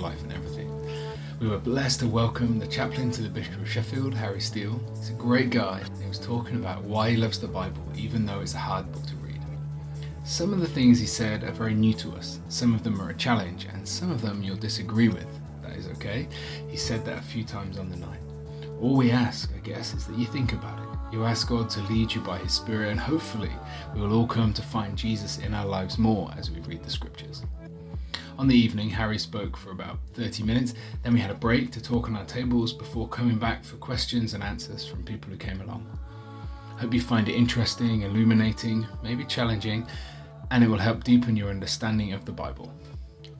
Life and Everything. We were blessed to welcome the chaplain to the Bishop of Sheffield, Harry Steele. He's a great guy. He was talking about why he loves the Bible, even though it's a hard book to read. Some of the things he said are very new to us. Some of them are a challenge, and some of them you'll disagree with. That is okay. He said that a few times on the night. All we ask, I guess, is that you think about it. You ask God to lead you by His Spirit, and hopefully, we will all come to find Jesus in our lives more as we read the scriptures. On the evening, Harry spoke for about 30 minutes, then we had a break to talk on our tables before coming back for questions and answers from people who came along. Hope you find it interesting, illuminating, maybe challenging, and it will help deepen your understanding of the Bible.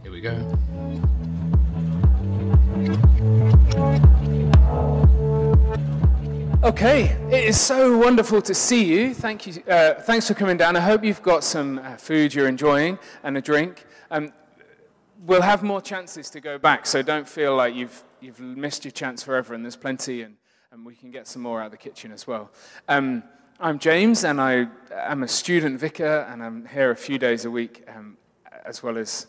Here we go. Okay, it is so wonderful to see you. Thank you. Uh, thanks for coming down. I hope you've got some uh, food you're enjoying and a drink. Um, we'll have more chances to go back, so don't feel like you've, you've missed your chance forever, and there's plenty, and, and we can get some more out of the kitchen as well. Um, I'm James, and I am a student vicar, and I'm here a few days a week, um, as well as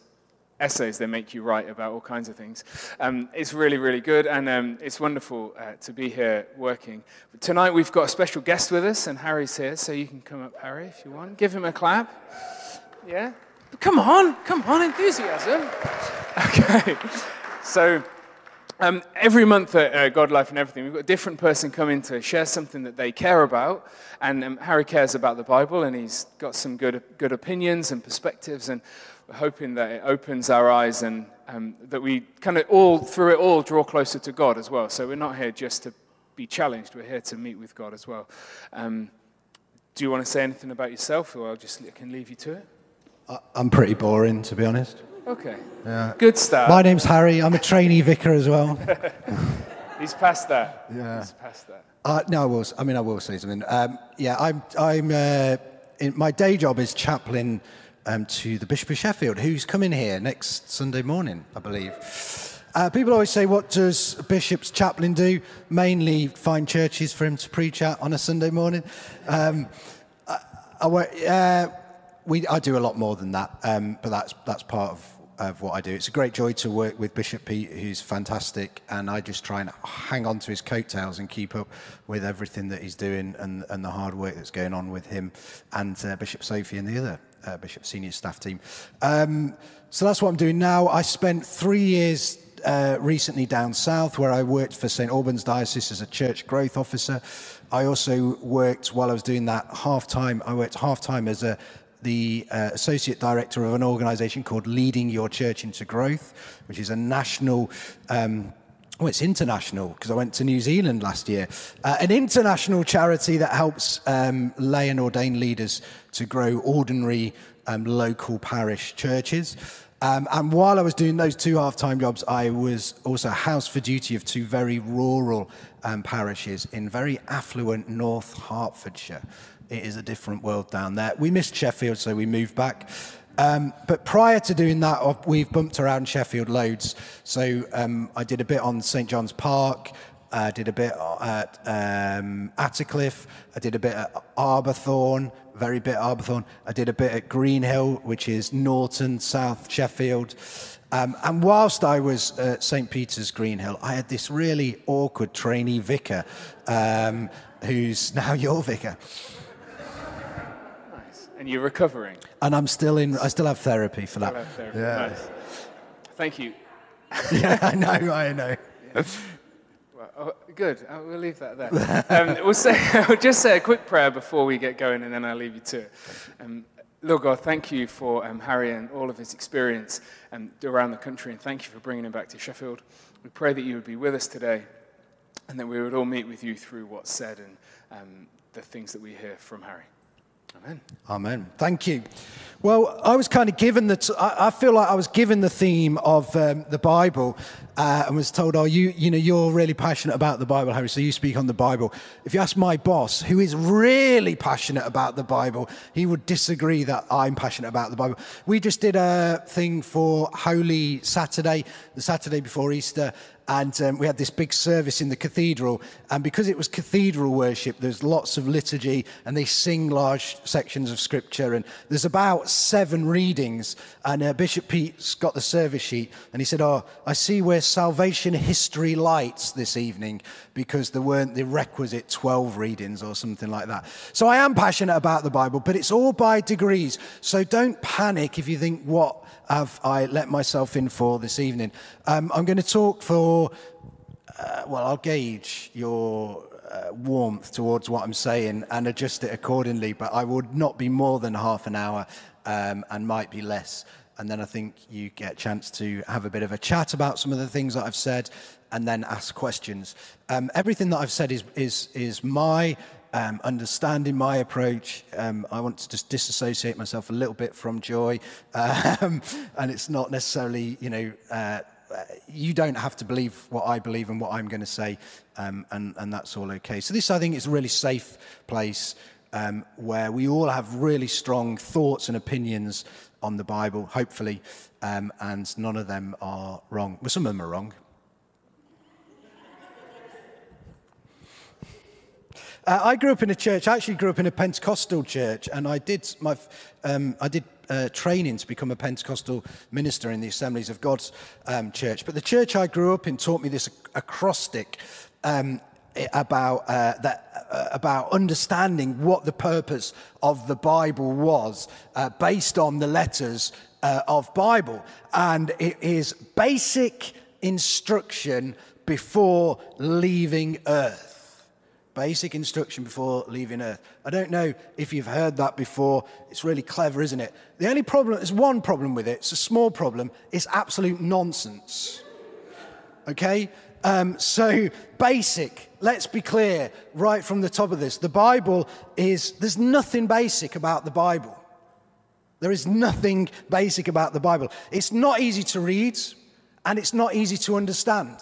essays they make you write about all kinds of things. Um, it's really, really good, and um, it's wonderful uh, to be here working. But tonight we've got a special guest with us, and Harry's here, so you can come up, Harry, if you want. Give him a clap. Yeah? Come on, come on, enthusiasm. Okay. So, um, every month at uh, God, Life, and Everything, we've got a different person come in to share something that they care about. And um, Harry cares about the Bible, and he's got some good, good opinions and perspectives. And we're hoping that it opens our eyes and um, that we kind of all, through it all, draw closer to God as well. So we're not here just to be challenged, we're here to meet with God as well. Um, do you want to say anything about yourself, or I'll just I can leave you to it? I'm pretty boring, to be honest. Okay. Yeah. Good start. My name's Harry. I'm a trainee vicar as well. He's past that. Yeah. He's past that. Uh, no, I will. I mean, I will say something. Um, yeah, I'm. I'm. Uh, in, my day job is chaplain um, to the Bishop of Sheffield, who's coming here next Sunday morning, I believe. Uh, people always say, what does a bishop's chaplain do? Mainly find churches for him to preach at on a Sunday morning. Um, I, I, uh, we, I do a lot more than that, um, but that's, that's part of, of what I do. It's a great joy to work with Bishop Pete, who's fantastic, and I just try and hang on to his coattails and keep up with everything that he's doing and, and the hard work that's going on with him and uh, Bishop Sophie and the other uh, Bishop senior staff team. Um, so that's what I'm doing now. I spent three years uh, recently down south where I worked for St Albans Diocese as a church growth officer. I also worked while I was doing that half time. I worked half time as a the uh, associate director of an organization called Leading Your Church into Growth, which is a national um, well, it's international because I went to New Zealand last year. Uh, an international charity that helps um, lay and ordained leaders to grow ordinary um, local parish churches. Um, and while I was doing those two half time jobs, I was also house for duty of two very rural um, parishes in very affluent North Hertfordshire. It is a different world down there. We missed Sheffield, so we moved back. Um, but prior to doing that, we've bumped around Sheffield loads. So um, I did a bit on St John's Park, I uh, did a bit at um, Attercliffe, I did a bit at Arbourthorne, very bit at. I did a bit at Greenhill, which is Norton, South Sheffield. Um, and whilst I was at St Peter's Greenhill, I had this really awkward trainee vicar um, who's now your vicar. And you're recovering. And I'm still in. I still have therapy for that. Therapy. Yeah. Nice. Thank you. yeah, I know. I know. Yeah. Well, oh, good. Uh, we'll leave that there. Um, we'll say. I'll just say a quick prayer before we get going, and then I'll leave you to it. Um, Lord God, thank you for um, Harry and all of his experience um, around the country, and thank you for bringing him back to Sheffield. We pray that you would be with us today, and that we would all meet with you through what's said and um, the things that we hear from Harry. Amen. Amen. Thank you. Well, I was kind of given the. T- I feel like I was given the theme of um, the Bible, uh, and was told, "Oh, you, you know, you're really passionate about the Bible, Harry. So you speak on the Bible." If you ask my boss, who is really passionate about the Bible, he would disagree that I'm passionate about the Bible. We just did a thing for Holy Saturday, the Saturday before Easter, and um, we had this big service in the cathedral. And because it was cathedral worship, there's lots of liturgy, and they sing large sections of scripture. And there's about seven readings. And uh, Bishop Pete's got the service sheet, and he said, "Oh, I see where salvation history lights this evening because there weren't the requisite 12 readings or something like that." So I am passionate about the Bible, but it's all by degrees. So don't panic if you think, "What?" Have I let myself in for this evening? Um, I'm going to talk for, uh, well, I'll gauge your uh, warmth towards what I'm saying and adjust it accordingly, but I would not be more than half an hour um, and might be less. And then I think you get a chance to have a bit of a chat about some of the things that I've said and then ask questions. Um, everything that I've said is, is, is my um, understanding my approach. Um, I want to just disassociate myself a little bit from joy. Um, and it's not necessarily, you know, uh, you don't have to believe what I believe and what I'm going to say, um, and, and that's all okay. So, this, I think, is a really safe place um, where we all have really strong thoughts and opinions on the Bible, hopefully, um, and none of them are wrong. Well, some of them are wrong, Uh, I grew up in a church. I actually grew up in a Pentecostal church, and I did my um, I did uh, training to become a Pentecostal minister in the Assemblies of God's um, church. But the church I grew up in taught me this acrostic. Um, about uh, that, uh, about understanding what the purpose of the Bible was, uh, based on the letters uh, of Bible, and it is basic instruction before leaving Earth basic instruction before leaving earth. I don't know if you've heard that before. It's really clever, isn't it? The only problem, there's one problem with it, it's a small problem, it's absolute nonsense. Okay? Um, so, basic, let's be clear right from the top of this. The Bible is, there's nothing basic about the Bible. There is nothing basic about the Bible. It's not easy to read, and it's not easy to understand.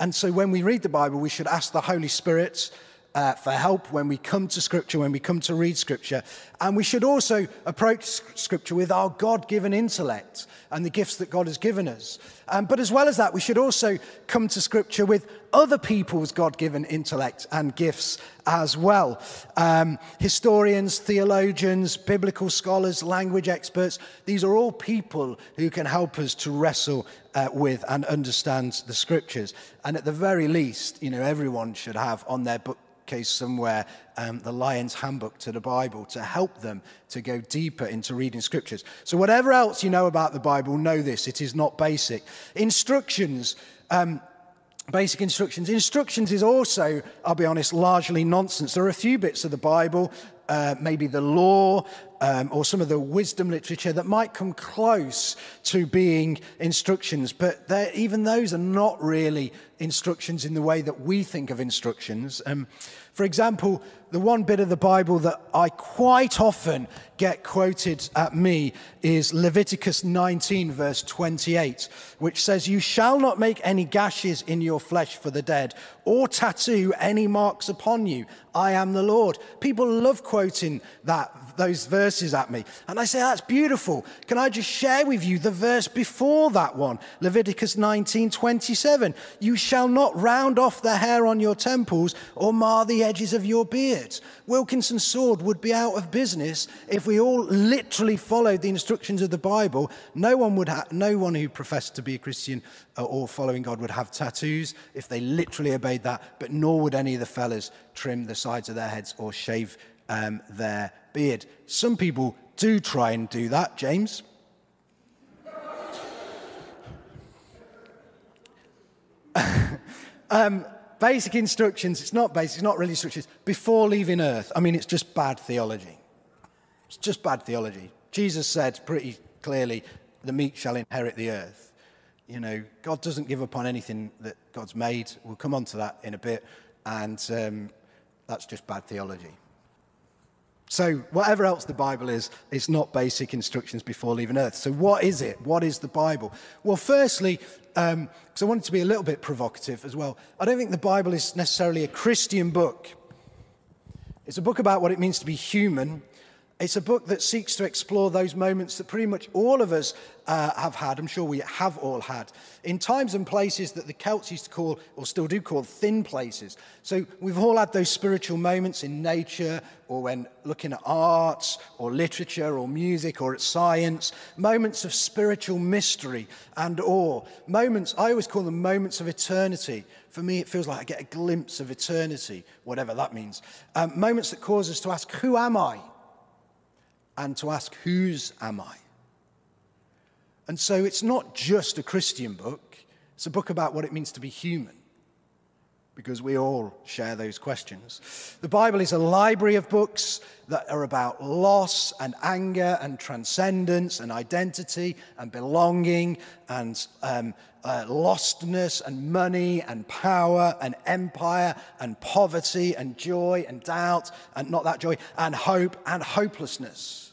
And so when we read the Bible, we should ask the Holy Spirit uh, for help when we come to Scripture, when we come to read Scripture. And we should also approach Scripture with our God given intellect and the gifts that God has given us. Um, but as well as that, we should also come to Scripture with other people's God given intellect and gifts as well. Um, historians, theologians, biblical scholars, language experts, these are all people who can help us to wrestle uh, with and understand the Scriptures. And at the very least, you know, everyone should have on their book case somewhere um, the Lion's Handbook to the Bible to help them to go deeper into reading scriptures. So, whatever else you know about the Bible, know this it is not basic. Instructions. Um, basic instructions. Instructions is also, I'll be honest, largely nonsense. There are a few bits of the Bible, uh, maybe the law, um, or some of the wisdom literature that might come close to being instructions, but even those are not really instructions in the way that we think of instructions. Um, for example, the one bit of the Bible that I quite often get quoted at me is Leviticus 19, verse 28, which says, You shall not make any gashes in your flesh for the dead, or tattoo any marks upon you. I am the Lord. People love quoting that, those verses at me. And I say, That's beautiful. Can I just share with you the verse before that one? Leviticus 19, 27. You shall not round off the hair on your temples or mar the edges of your beards. Wilkinson's Sword would be out of business if we all literally followed the instructions of the Bible. No one would ha- no one who professed to be a Christian uh, or following God would have tattoos if they literally obeyed that, but nor would any of the fellas trim the sides of their heads or shave um, their beard. Some people do try and do that, James. Um, basic instructions, it's not basic, it's not really instructions, before leaving earth. I mean, it's just bad theology. It's just bad theology. Jesus said pretty clearly, the meek shall inherit the earth. You know, God doesn't give up on anything that God's made. We'll come on to that in a bit. And um, that's just bad theology. So, whatever else the Bible is, it's not basic instructions before leaving earth. So, what is it? What is the Bible? Well, firstly, because um, I wanted to be a little bit provocative as well, I don't think the Bible is necessarily a Christian book. It's a book about what it means to be human, It's a book that seeks to explore those moments that pretty much all of us uh, have had, I'm sure we have all had, in times and places that the Celts used to call, or still do call, thin places. So we've all had those spiritual moments in nature, or when looking at arts, or literature, or music, or at science, moments of spiritual mystery and awe. Moments, I always call them moments of eternity. For me, it feels like I get a glimpse of eternity, whatever that means. Um, moments that cause us to ask, Who am I? And to ask, Whose am I? And so it's not just a Christian book, it's a book about what it means to be human, because we all share those questions. The Bible is a library of books that are about loss and anger and transcendence and identity and belonging and um, uh, lostness and money and power and empire and poverty and joy and doubt and not that joy and hope and hopelessness.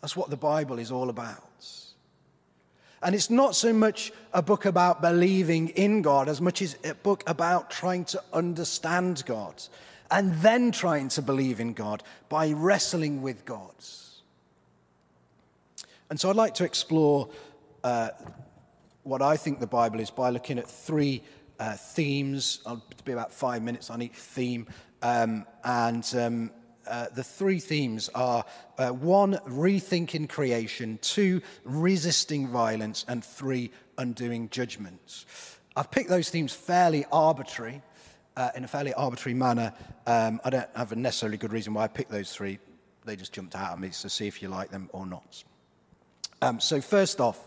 That's what the Bible is all about. And it's not so much a book about believing in God as much as a book about trying to understand God and then trying to believe in God by wrestling with God. And so I'd like to explore uh, what I think the Bible is by looking at three uh, themes. I'll be about five minutes on each theme. Um, and um, uh, the three themes are uh, one, rethinking creation, two, resisting violence, and three, undoing judgments. I've picked those themes fairly arbitrary, uh, in a fairly arbitrary manner. Um, I don't have a necessarily good reason why I picked those three. They just jumped out at me, so see if you like them or not. Um, so, first off,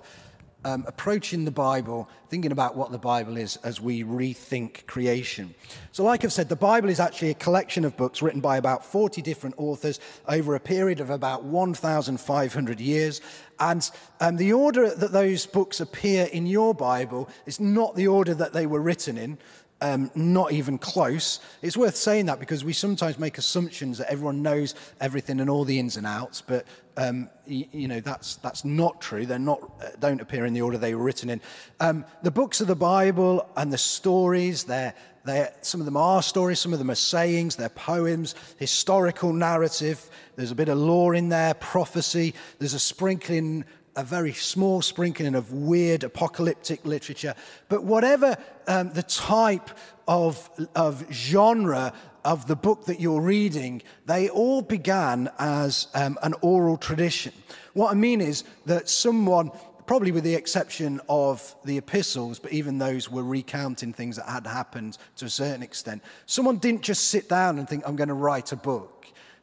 um, approaching the Bible, thinking about what the Bible is as we rethink creation. So, like I've said, the Bible is actually a collection of books written by about 40 different authors over a period of about 1,500 years. And um, the order that those books appear in your Bible is not the order that they were written in um, not even close. It's worth saying that because we sometimes make assumptions that everyone knows everything and all the ins and outs, but um, you, you, know that's that's not true. They're not uh, don't appear in the order they were written in. Um, the books of the Bible and the stories, they're, they're, some of them are stories, some of them are sayings, they're poems, historical narrative. There's a bit of law in there, prophecy. There's a sprinkling a very small sprinkling of weird apocalyptic literature. But whatever um, the type of, of genre of the book that you're reading, they all began as um, an oral tradition. What I mean is that someone, probably with the exception of the epistles, but even those were recounting things that had happened to a certain extent, someone didn't just sit down and think, I'm going to write a book.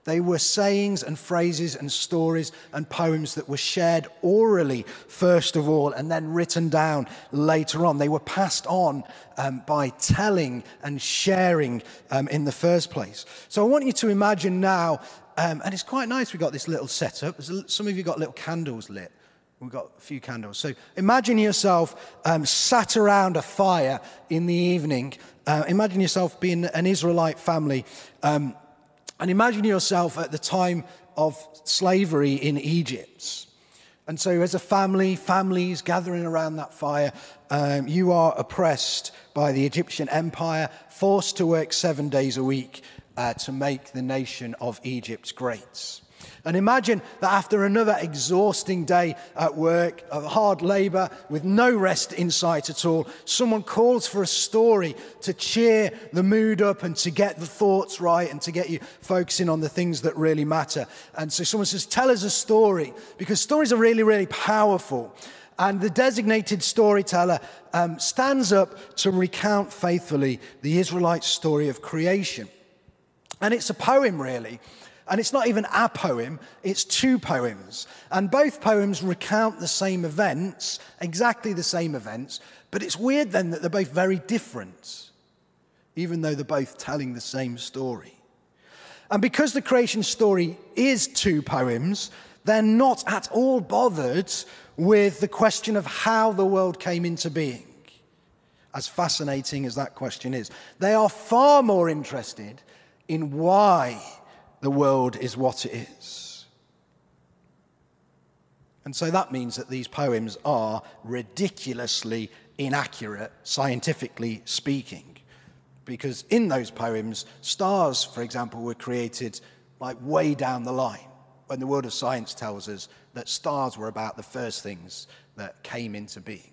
They were sayings and phrases and stories and poems that were shared orally, first of all, and then written down later on. They were passed on um, by telling and sharing um, in the first place. So I want you to imagine now, um, and it's quite nice we've got this little setup. Some of you got little candles lit. We've got a few candles. So imagine yourself um, sat around a fire in the evening. Uh, imagine yourself being an Israelite family. Um, and imagine yourself at the time of slavery in Egypt. And so, as a family, families gathering around that fire, um, you are oppressed by the Egyptian empire, forced to work seven days a week uh, to make the nation of Egypt great. And imagine that after another exhausting day at work, of hard labor, with no rest in sight at all, someone calls for a story to cheer the mood up and to get the thoughts right and to get you focusing on the things that really matter. And so someone says, Tell us a story, because stories are really, really powerful. And the designated storyteller um, stands up to recount faithfully the Israelite story of creation. And it's a poem, really. And it's not even a poem, it's two poems. And both poems recount the same events, exactly the same events, but it's weird then that they're both very different, even though they're both telling the same story. And because the creation story is two poems, they're not at all bothered with the question of how the world came into being, as fascinating as that question is. They are far more interested in why the world is what it is. And so that means that these poems are ridiculously inaccurate, scientifically speaking. Because in those poems, stars, for example, were created like way down the line. when the world of science tells us that stars were about the first things that came into being.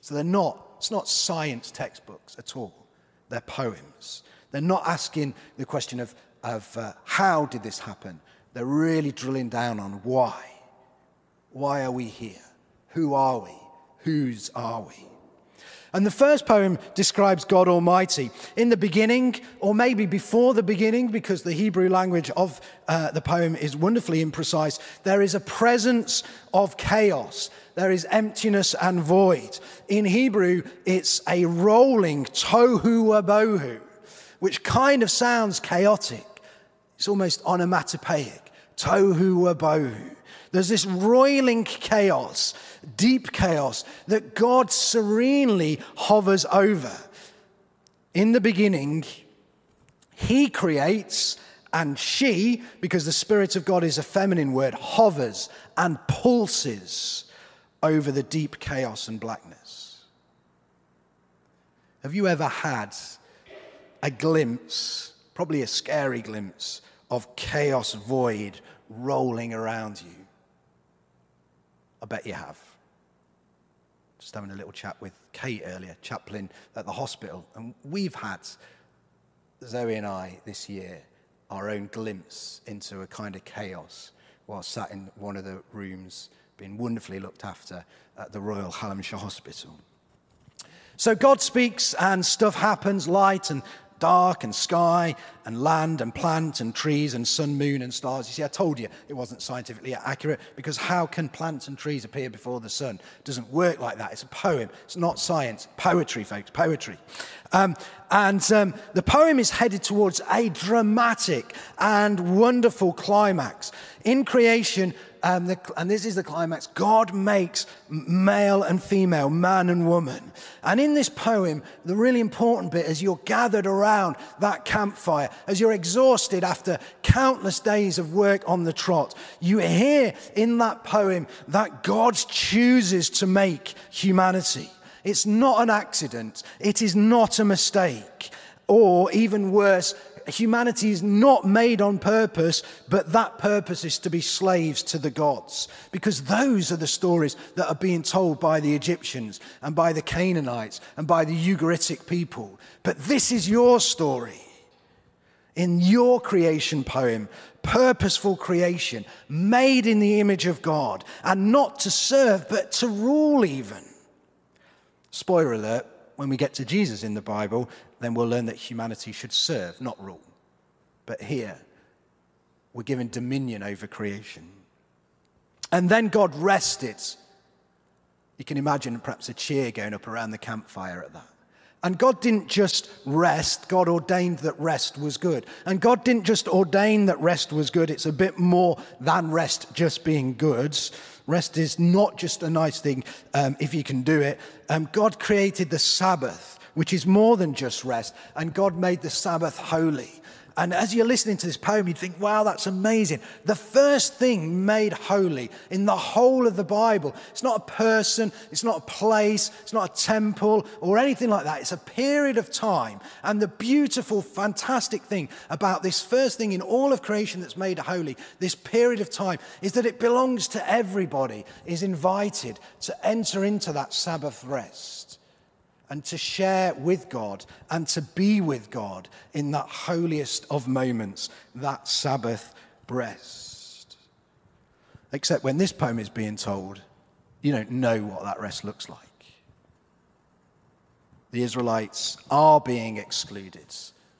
So they're not, it's not science textbooks at all. They're poems. They're not asking the question of, of uh, how did this happen? They're really drilling down on why. Why are we here? Who are we? Whose are we? And the first poem describes God Almighty. In the beginning, or maybe before the beginning, because the Hebrew language of uh, the poem is wonderfully imprecise, there is a presence of chaos. There is emptiness and void. In Hebrew, it's a rolling tohu wabohu, which kind of sounds chaotic. It's almost onomatopoeic. Tohu wabohu. There's this roiling chaos, deep chaos that God serenely hovers over. In the beginning, He creates, and she, because the Spirit of God is a feminine word, hovers and pulses over the deep chaos and blackness. Have you ever had a glimpse, probably a scary glimpse, of chaos void rolling around you? I bet you have. Just having a little chat with Kate earlier, chaplain at the hospital, and we've had, Zoe and I, this year, our own glimpse into a kind of chaos while sat in one of the rooms, being wonderfully looked after at the Royal Hallamshire Hospital. So God speaks and stuff happens, light and dark and sky and land and plant and trees and sun, moon and stars. You see, I told you it wasn't scientifically accurate because how can plants and trees appear before the sun? It doesn't work like that. It's a poem. It's not science. Poetry, folks, poetry. Um, and um, the poem is headed towards a dramatic and wonderful climax. In creation, um, the, and this is the climax God makes male and female, man and woman. And in this poem, the really important bit is you're gathered around that campfire, as you're exhausted after countless days of work on the trot, you hear in that poem that God chooses to make humanity. It's not an accident, it is not a mistake. Or even worse, humanity is not made on purpose, but that purpose is to be slaves to the gods. Because those are the stories that are being told by the Egyptians and by the Canaanites and by the Ugaritic people. But this is your story. In your creation poem, purposeful creation, made in the image of God, and not to serve, but to rule, even. Spoiler alert, when we get to Jesus in the Bible, then we'll learn that humanity should serve, not rule. But here, we're given dominion over creation. And then God rested. You can imagine perhaps a cheer going up around the campfire at that. And God didn't just rest, God ordained that rest was good. And God didn't just ordain that rest was good, it's a bit more than rest just being good. Rest is not just a nice thing um, if you can do it. Um, God created the Sabbath, which is more than just rest, and God made the Sabbath holy. And as you're listening to this poem, you'd think, wow, that's amazing. The first thing made holy in the whole of the Bible, it's not a person, it's not a place, it's not a temple or anything like that. It's a period of time. And the beautiful, fantastic thing about this first thing in all of creation that's made holy, this period of time, is that it belongs to everybody, is invited to enter into that Sabbath rest and to share with God and to be with God in that holiest of moments, that Sabbath rest. Except when this poem is being told, you don't know what that rest looks like. The Israelites are being excluded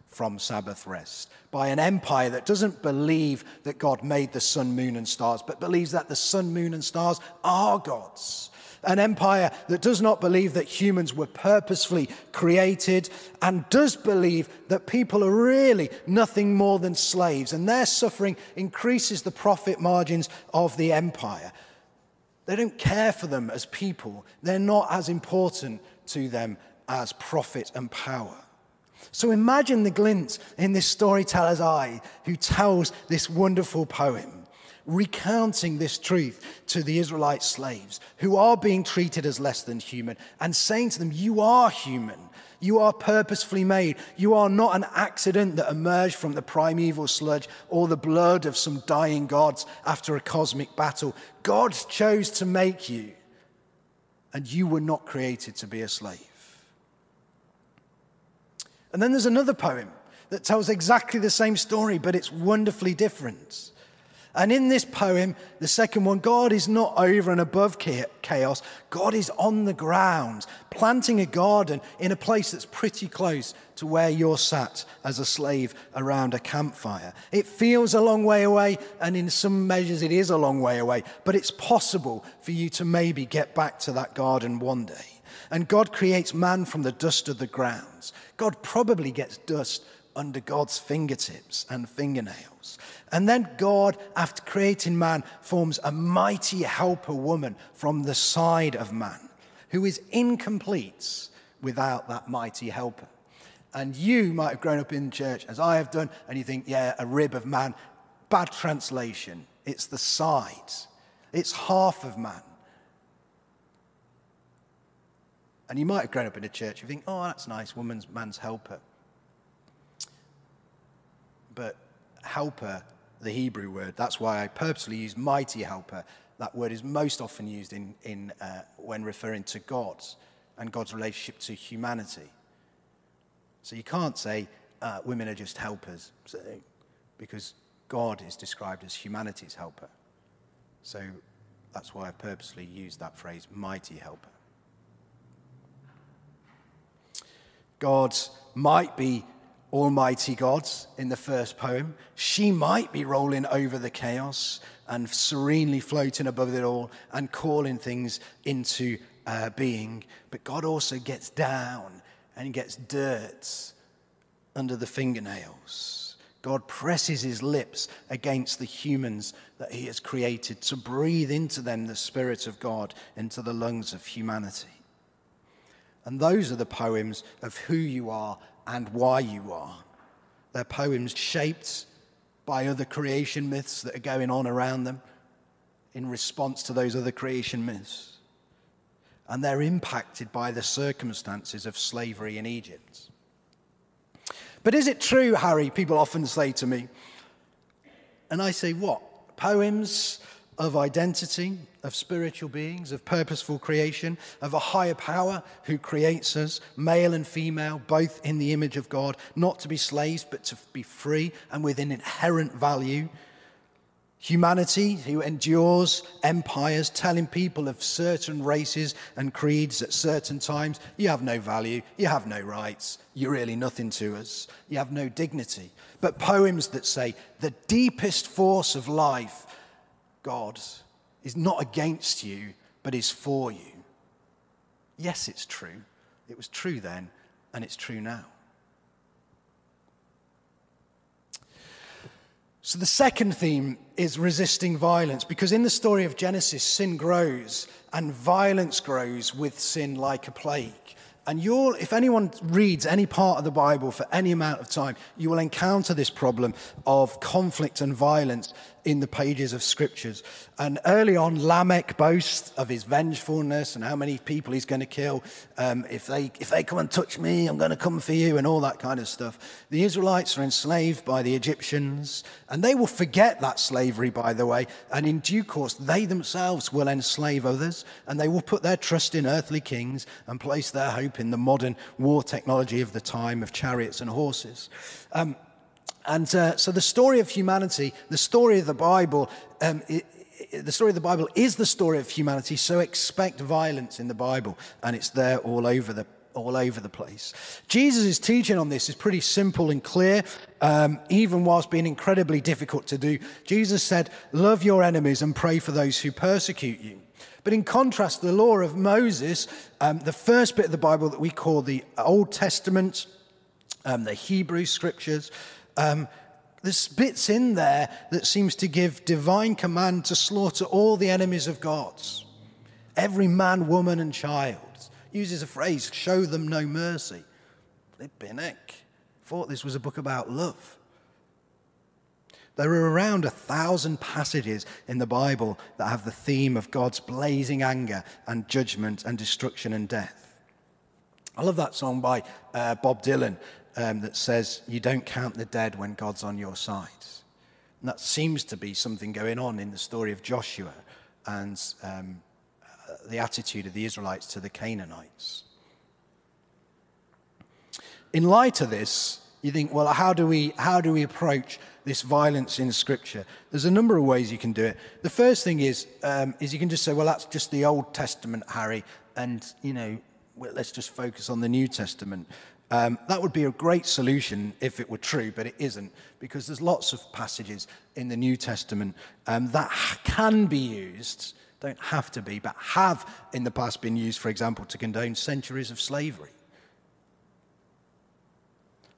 from Sabbath rest by an empire that doesn't believe that God made the sun, moon, and stars, but believes that the sun, moon, and stars are God's an empire that does not believe that humans were purposefully created and does believe that people are really nothing more than slaves, and their suffering increases the profit margins of the empire. They don't care for them as people, they're not as important to them as profit and power. So imagine the glint in this storyteller's eye who tells this wonderful poem recounting this truth to the Israelite slaves who are being treated as less than human and saying to them, You are human. You are purposefully made. You are not an accident that emerged from the primeval sludge or the blood of some dying gods after a cosmic battle. God chose to make you, and you were not created to be a slave. And then there's another poem that tells exactly the same story, but it's wonderfully different. And in this poem, the second one, God is not over and above chaos. God is on the ground, planting a garden in a place that's pretty close to where you're sat as a slave around a campfire. It feels a long way away, and in some measures, it is a long way away, but it's possible for you to maybe get back to that garden one day. And God creates man from the dust of the grounds. God probably gets dust under God's fingertips and fingernails. And then God, after creating man, forms a mighty helper woman from the side of man who is incomplete without that mighty helper. And you might have grown up in church, as I have done, and you think, yeah, a rib of man. Bad translation. It's the side, it's half of man. And you might have grown up in a church, you think, oh, that's nice, woman's man's helper. But helper, the Hebrew word, that's why I purposely use mighty helper. That word is most often used in, in, uh, when referring to God and God's relationship to humanity. So you can't say uh, women are just helpers, because God is described as humanity's helper. So that's why I purposely use that phrase, mighty helper. God might be Almighty God in the first poem. She might be rolling over the chaos and serenely floating above it all and calling things into uh, being. But God also gets down and gets dirt under the fingernails. God presses his lips against the humans that he has created to breathe into them the Spirit of God into the lungs of humanity. And those are the poems of who you are and why you are. They're poems shaped by other creation myths that are going on around them in response to those other creation myths. And they're impacted by the circumstances of slavery in Egypt. But is it true, Harry? People often say to me. And I say, what? Poems of identity, of spiritual beings, of purposeful creation, of a higher power who creates us, male and female, both in the image of God, not to be slaves, but to be free and with an inherent value. Humanity who endures empires, telling people of certain races and creeds at certain times, you have no value, you have no rights, you're really nothing to us, you have no dignity. But poems that say the deepest force of life God is not against you, but is for you. Yes, it's true. It was true then, and it's true now. So, the second theme is resisting violence, because in the story of Genesis, sin grows and violence grows with sin like a plague. And you'll, if anyone reads any part of the Bible for any amount of time, you will encounter this problem of conflict and violence in the pages of scriptures. And early on, Lamech boasts of his vengefulness and how many people he's going to kill. Um, if, they, if they come and touch me, I'm going to come for you, and all that kind of stuff. The Israelites are enslaved by the Egyptians, and they will forget that slavery, by the way. And in due course, they themselves will enslave others, and they will put their trust in earthly kings and place their hope in the modern war technology of the time of chariots and horses. Um, and uh, so the story of humanity, the story of the Bible, um, it, it, the story of the Bible is the story of humanity. So expect violence in the Bible, and it's there all over the all over the place. Jesus' teaching on this is pretty simple and clear, um, even whilst being incredibly difficult to do. Jesus said, "Love your enemies and pray for those who persecute you." But in contrast, the law of Moses, um, the first bit of the Bible that we call the Old Testament, um, the Hebrew scriptures, um, there's bits in there that seems to give divine command to slaughter all the enemies of God's. Every man, woman, and child uses a phrase, show them no mercy. Flipping heck. Thought this was a book about love. There are around a thousand passages in the Bible that have the theme of God's blazing anger and judgment and destruction and death. I love that song by uh, Bob Dylan um, that says, You don't count the dead when God's on your side. And that seems to be something going on in the story of Joshua and um, uh, the attitude of the Israelites to the Canaanites. In light of this, you think, well, how do we, how do we approach this violence in Scripture? There's a number of ways you can do it. The first thing is, um, is you can just say, well, that's just the Old Testament, Harry, and, you know, well, let's just focus on the New Testament. Um, that would be a great solution if it were true, but it isn't, because there's lots of passages in the New Testament um, that can be used, don't have to be, but have in the past been used, for example, to condone centuries of slavery.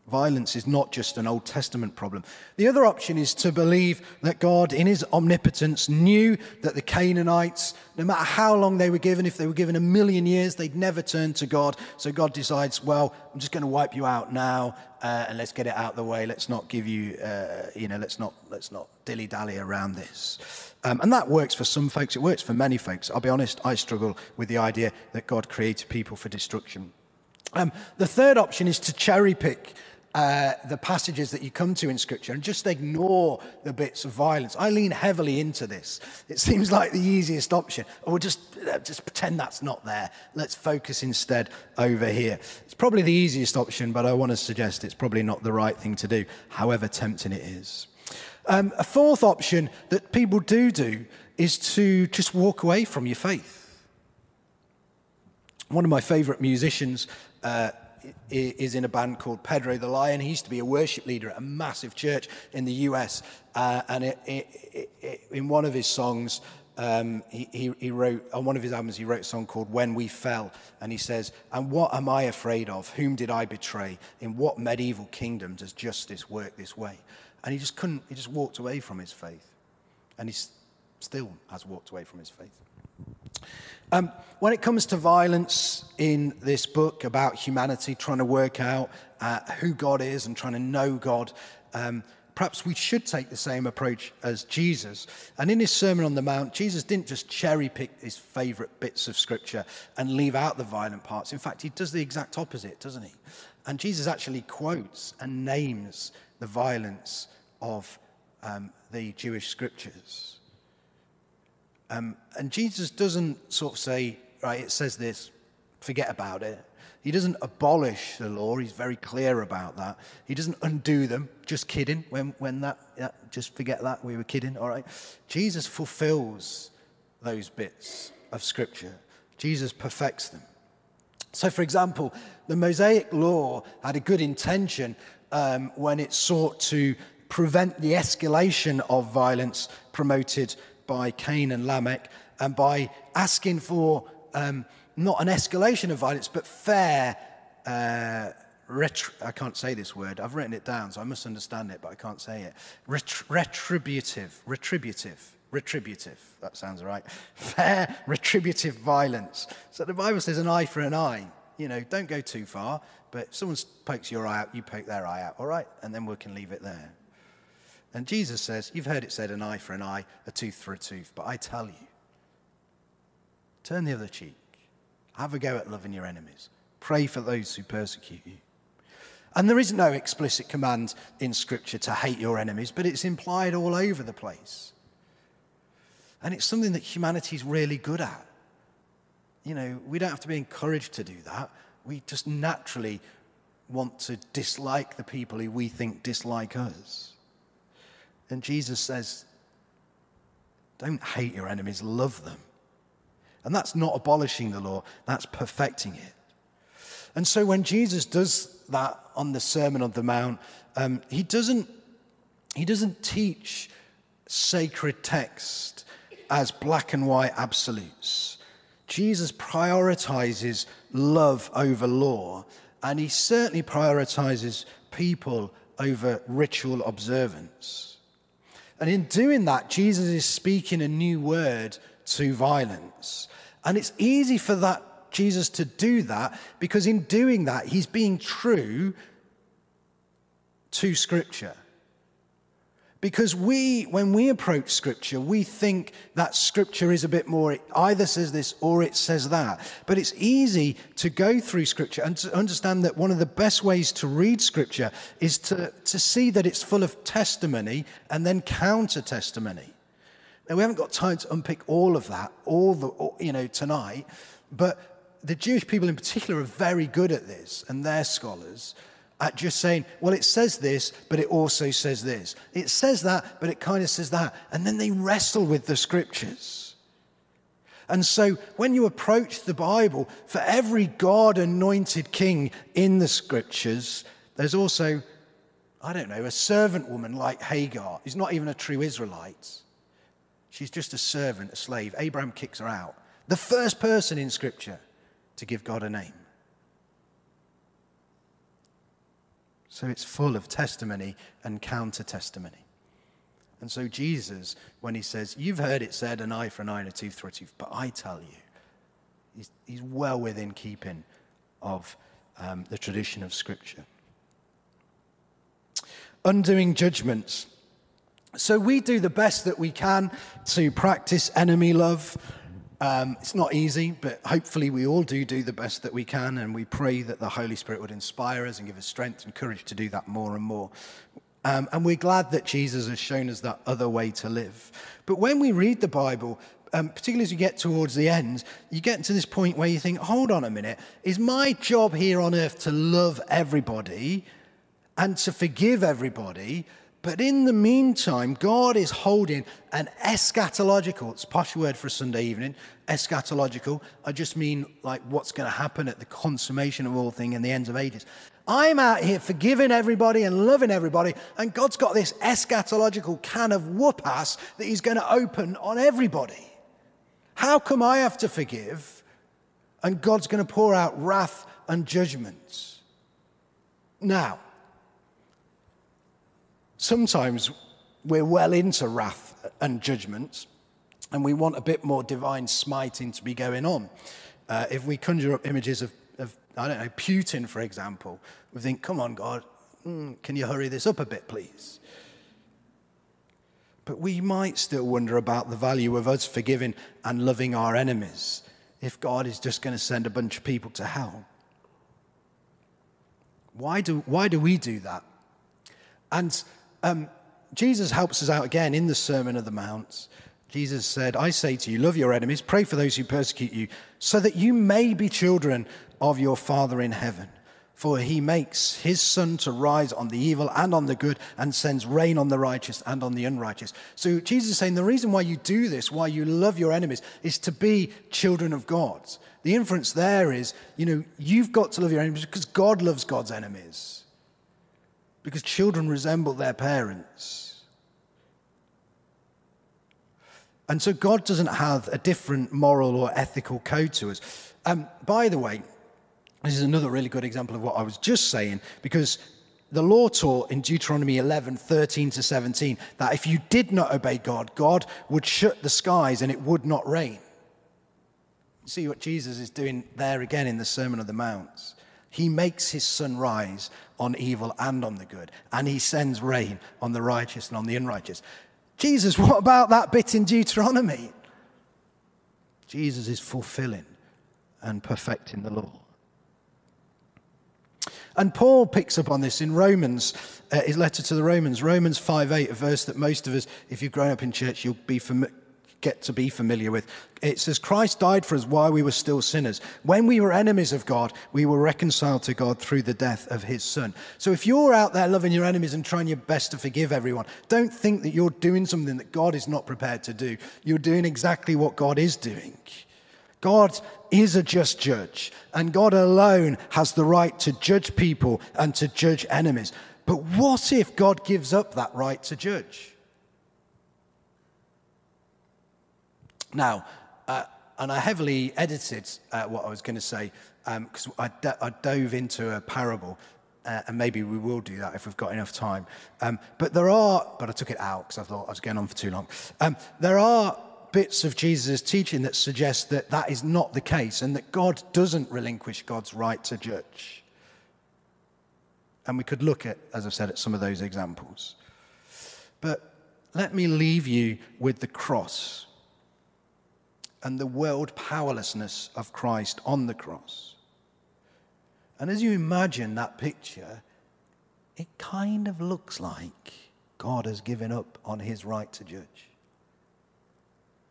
Violence is not just an Old Testament problem. The other option is to believe that God, in his omnipotence, knew that the Canaanites, no matter how long they were given, if they were given a million years, they'd never turn to God. So God decides, well, I'm just going to wipe you out now, uh, and let's get it out of the way. Let's not give you, uh, you know, let's not, let's not dilly dally around this. Um, and that works for some folks. It works for many folks. I'll be honest, I struggle with the idea that God created people for destruction. Um, the third option is to cherry pick uh, the passages that you come to in Scripture and just ignore the bits of violence. I lean heavily into this. It seems like the easiest option. Or just, uh, just pretend that's not there. Let's focus instead over here. It's probably the easiest option, but I want to suggest it's probably not the right thing to do, however tempting it is. Um, a fourth option that people do do is to just walk away from your faith. One of my favorite musicians, uh, is in a band called Pedro the Lion. He used to be a worship leader at a massive church in the US. Uh, and it, it, it, in one of his songs, um, he, he, he, wrote, on one of his albums, he wrote a song called When We Fell. And he says, And what am I afraid of? Whom did I betray? In what medieval kingdom does justice work this way? And he just couldn't, he just walked away from his faith. And he still has walked away from his faith. Um, when it comes to violence in this book about humanity trying to work out uh, who God is and trying to know God, um, perhaps we should take the same approach as Jesus. And in his Sermon on the Mount, Jesus didn't just cherry pick his favorite bits of scripture and leave out the violent parts. In fact, he does the exact opposite, doesn't he? And Jesus actually quotes and names the violence of um, the Jewish scriptures. Um, and Jesus doesn't sort of say, right, it says this, forget about it. He doesn't abolish the law. He's very clear about that. He doesn't undo them. Just kidding. When, when that, yeah, just forget that. We were kidding. All right. Jesus fulfills those bits of Scripture. Jesus perfects them. So, for example, the Mosaic law had a good intention um, when it sought to prevent the escalation of violence promoted by Cain and Lamech and by asking for um, not an escalation of violence, but fair. Uh, I can't say this word. I've written it down, so I must understand it, but I can't say it. Ret- retributive, retributive, retributive. That sounds right. Fair, retributive violence. So the Bible says an eye for an eye. You know, don't go too far, but if someone pokes your eye out, you poke their eye out, all right? And then we can leave it there. And Jesus says, You've heard it said, an eye for an eye, a tooth for a tooth. But I tell you, turn the other cheek. Have a go at loving your enemies. Pray for those who persecute you. And there is no explicit command in Scripture to hate your enemies, but it's implied all over the place. And it's something that humanity is really good at. You know, we don't have to be encouraged to do that. We just naturally want to dislike the people who we think dislike us. And Jesus says, don't hate your enemies, love them. And that's not abolishing the law, that's perfecting it. And so when Jesus does that on the Sermon on the Mount, um, he, doesn't, he doesn't teach sacred text as black and white absolutes. Jesus prioritizes love over law, and he certainly prioritizes people over ritual observance. And in doing that, Jesus is speaking a new word to violence. And it's easy for that Jesus to do that because in doing that, he's being true to Scripture. Because we, when we approach Scripture, we think that Scripture is a bit more, it either says this or it says that. But it's easy to go through Scripture and to understand that one of the best ways to read Scripture is to, to see that it's full of testimony and then counter testimony. Now, we haven't got time to unpick all of that, all the, you know, tonight, but the Jewish people in particular are very good at this, and they're scholars at just saying, well, it says this, but it also says this. It says that, but it kind of says that. And then they wrestle with the scriptures. And so when you approach the Bible, for every God anointed king in the scriptures, there's also, I don't know, a servant woman like Hagar, who's not even a true Israelite. She's just a servant, a slave. Abraham kicks her out. The first person in scripture to give God a name. So it's full of testimony and counter testimony. And so Jesus, when he says, You've heard it said, an eye for an eye and a tooth for a tooth, but I tell you, he's, he's well within keeping of um, the tradition of Scripture. Undoing judgments. So we do the best that we can to practice enemy love um, it's not easy, but hopefully we all do do the best that we can, and we pray that the Holy Spirit would inspire us and give us strength and courage to do that more and more. Um, and we're glad that Jesus has shown us that other way to live. But when we read the Bible, um, particularly as you get towards the end, you get to this point where you think, hold on a minute, is my job here on earth to love everybody and to forgive everybody? But in the meantime, God is holding an eschatological, it's a posh word for a Sunday evening, eschatological. I just mean like what's going to happen at the consummation of all things in the ends of ages. I'm out here forgiving everybody and loving everybody, and God's got this eschatological can of whoop ass that He's going to open on everybody. How come I have to forgive and God's going to pour out wrath and judgments? Now, Sometimes we're well into wrath and judgment, and we want a bit more divine smiting to be going on. Uh, if we conjure up images of, of, I don't know, Putin, for example, we think, come on, God, mm, can you hurry this up a bit, please? But we might still wonder about the value of us forgiving and loving our enemies if God is just going to send a bunch of people to hell. Why do, why do we do that? And um, Jesus helps us out again in the Sermon of the Mount. Jesus said, I say to you, love your enemies, pray for those who persecute you, so that you may be children of your Father in heaven. For he makes his sun to rise on the evil and on the good, and sends rain on the righteous and on the unrighteous. So Jesus is saying the reason why you do this, why you love your enemies, is to be children of God. The inference there is, you know, you've got to love your enemies because God loves God's enemies because children resemble their parents. And so God doesn't have a different moral or ethical code to us. Um, by the way, this is another really good example of what I was just saying, because the law taught in Deuteronomy 11, 13 to 17, that if you did not obey God, God would shut the skies and it would not rain. See what Jesus is doing there again in the Sermon on the Mount. He makes his sun rise on evil and on the good, and he sends rain on the righteous and on the unrighteous. Jesus, what about that bit in Deuteronomy? Jesus is fulfilling and perfecting the law. And Paul picks up on this in Romans, uh, his letter to the Romans, Romans 5 8, a verse that most of us, if you've grown up in church, you'll be familiar get to be familiar with. It says, Christ died for us while we were still sinners. When we were enemies of God, we were reconciled to God through the death of his son. So if you're out there loving your enemies and trying your best to forgive everyone, don't think that you're doing something that God is not prepared to do. You're doing exactly what God is doing. God is a just judge, and God alone has the right to judge people and to judge enemies. But what if God gives up that right to judge? Now, uh, and I heavily edited uh, what I was going to say because um, I, I, dove into a parable, uh, and maybe we will do that if we've got enough time. Um, but there are, but I took it out because I thought I was going on for too long. Um, there are bits of Jesus' teaching that suggest that that is not the case and that God doesn't relinquish God's right to judge. And we could look at, as I've said, at some of those examples. But let me leave you with the cross and the world powerlessness of Christ on the cross. And as you imagine that picture, it kind of looks like God has given up on his right to judge.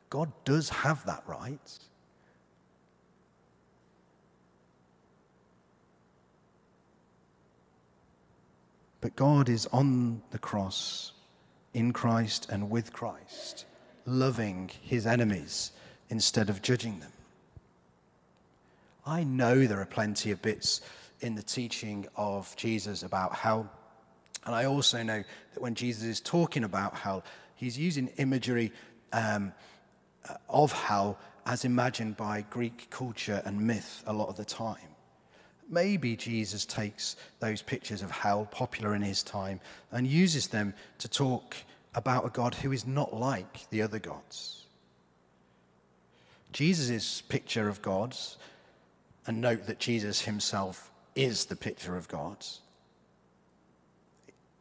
God does have that right. But God is on the cross, in Christ and with Christ, loving his enemies instead of judging them. I know there are plenty of bits in the teaching of Jesus about hell. And I also know that when Jesus is talking about hell, he's using imagery um, of hell as imagined by Greek culture and myth a lot of the time. Maybe Jesus takes those pictures of hell, popular in his time, and uses them to talk about a God who is not like the other gods. Jesus' picture of gods, and note that Jesus himself is the picture of God,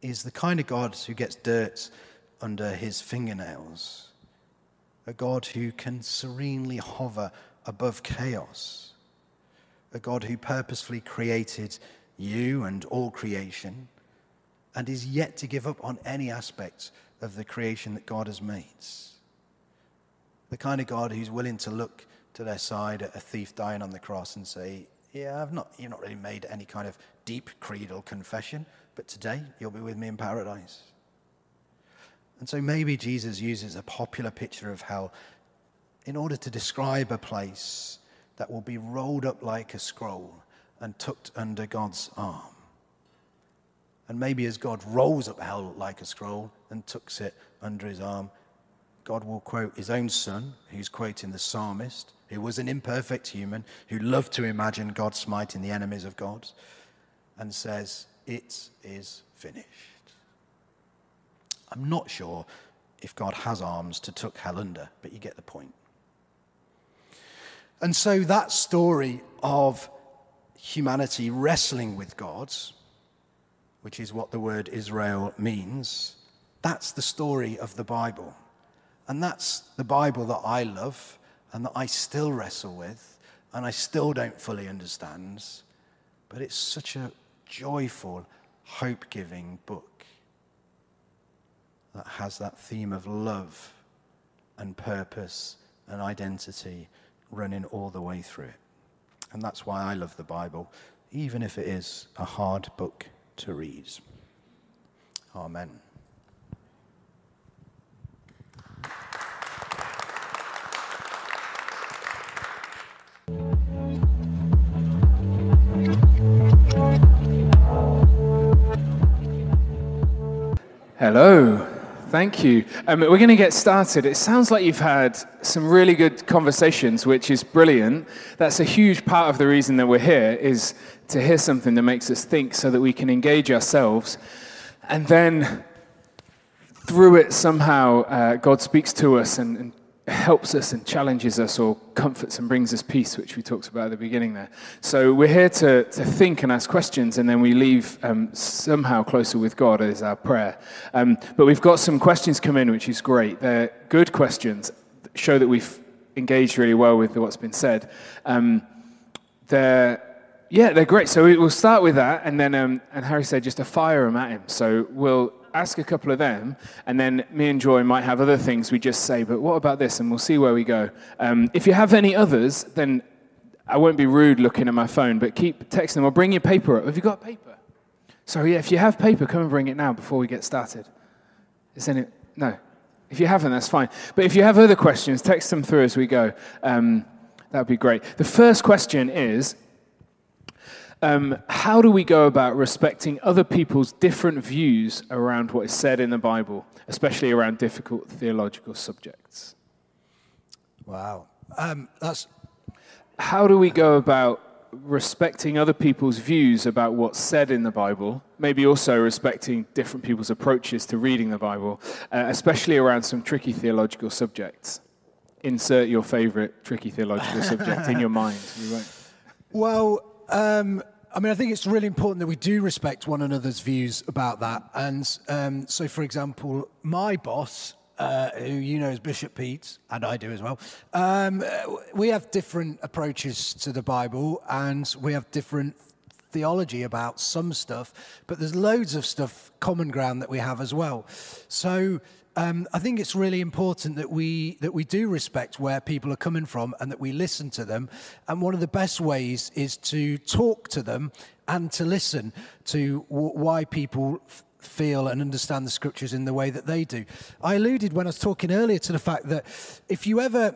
is the kind of God who gets dirt under his fingernails, a God who can serenely hover above chaos a God who purposefully created you and all creation and is yet to give up on any aspect of the creation that God has made. The kind of God who's willing to look to their side at a thief dying on the cross and say, Yeah, I've not, you've not really made any kind of deep creedal confession, but today you'll be with me in paradise. And so maybe Jesus uses a popular picture of hell in order to describe a place that will be rolled up like a scroll and tucked under God's arm. And maybe as God rolls up hell like a scroll and tucks it under his arm, God will quote his own son, who's quoting the psalmist, who was an imperfect human, who loved to imagine God smiting the enemies of God, and says, It is finished. I'm not sure if God has arms to tuck hell under, but you get the point. And so that story of humanity wrestling with God, which is what the word Israel means, that's the story of the Bible. And that's the Bible that I love and that I still wrestle with and I still don't fully understand. But it's such a joyful, hope giving book that has that theme of love and purpose and identity running all the way through it. And that's why I love the Bible, even if it is a hard book to read. Amen. Hello. Thank you. Um, we're going to get started. It sounds like you've had some really good conversations, which is brilliant. That's a huge part of the reason that we're here is to hear something that makes us think so that we can engage ourselves. And then through it, somehow, uh, God speaks to us and, and helps us and challenges us or comforts and brings us peace, which we talked about at the beginning there. So we're here to, to think and ask questions, and then we leave um, somehow closer with God is our prayer. Um, but we've got some questions come in, which is great. They're good questions, show that we've engaged really well with what's been said. Um, they're yeah, they're great. So we'll start with that, and then um, and Harry said just to fire them at him. So we'll ask a couple of them, and then me and Joy might have other things we just say, but what about this? And we'll see where we go. Um, if you have any others, then I won't be rude looking at my phone, but keep texting them or bring your paper up. Have you got paper? So, yeah, if you have paper, come and bring it now before we get started. Is any, no. If you haven't, that's fine. But if you have other questions, text them through as we go. Um, that would be great. The first question is um, how do we go about respecting other people's different views around what is said in the Bible, especially around difficult theological subjects? Wow. Um, that's. How do we go about respecting other people's views about what's said in the Bible, maybe also respecting different people's approaches to reading the Bible, uh, especially around some tricky theological subjects? Insert your favorite tricky theological subject in your mind. Well, um, I mean, I think it's really important that we do respect one another's views about that. And um, so, for example, my boss, uh, who you know is Bishop Pete, and I do as well, um, we have different approaches to the Bible and we have different theology about some stuff, but there's loads of stuff, common ground that we have as well. So um, I think it's really important that we that we do respect where people are coming from and that we listen to them. And one of the best ways is to talk to them and to listen to w- why people f- feel and understand the scriptures in the way that they do. I alluded when I was talking earlier to the fact that if you ever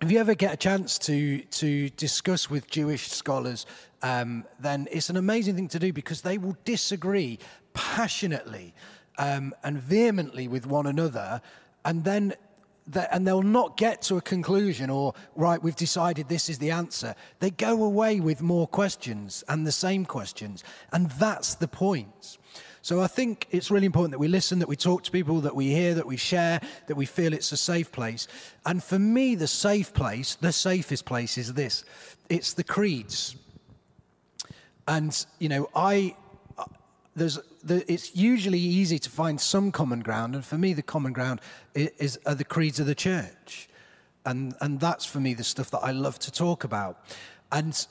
if you ever get a chance to to discuss with Jewish scholars, um, then it's an amazing thing to do because they will disagree passionately um, and vehemently with one another, and then and they'll not get to a conclusion or right we've decided this is the answer. They go away with more questions and the same questions and that's the point. So i think it's really important that we listen that we talk to people that we hear that we share that we feel it's a safe place. And for me the safe place the safest place is this. It's the creeds. And you know i there's, the, it's usually easy to find some common ground, and for me, the common ground is, is are the creeds of the church, and and that's for me the stuff that I love to talk about, and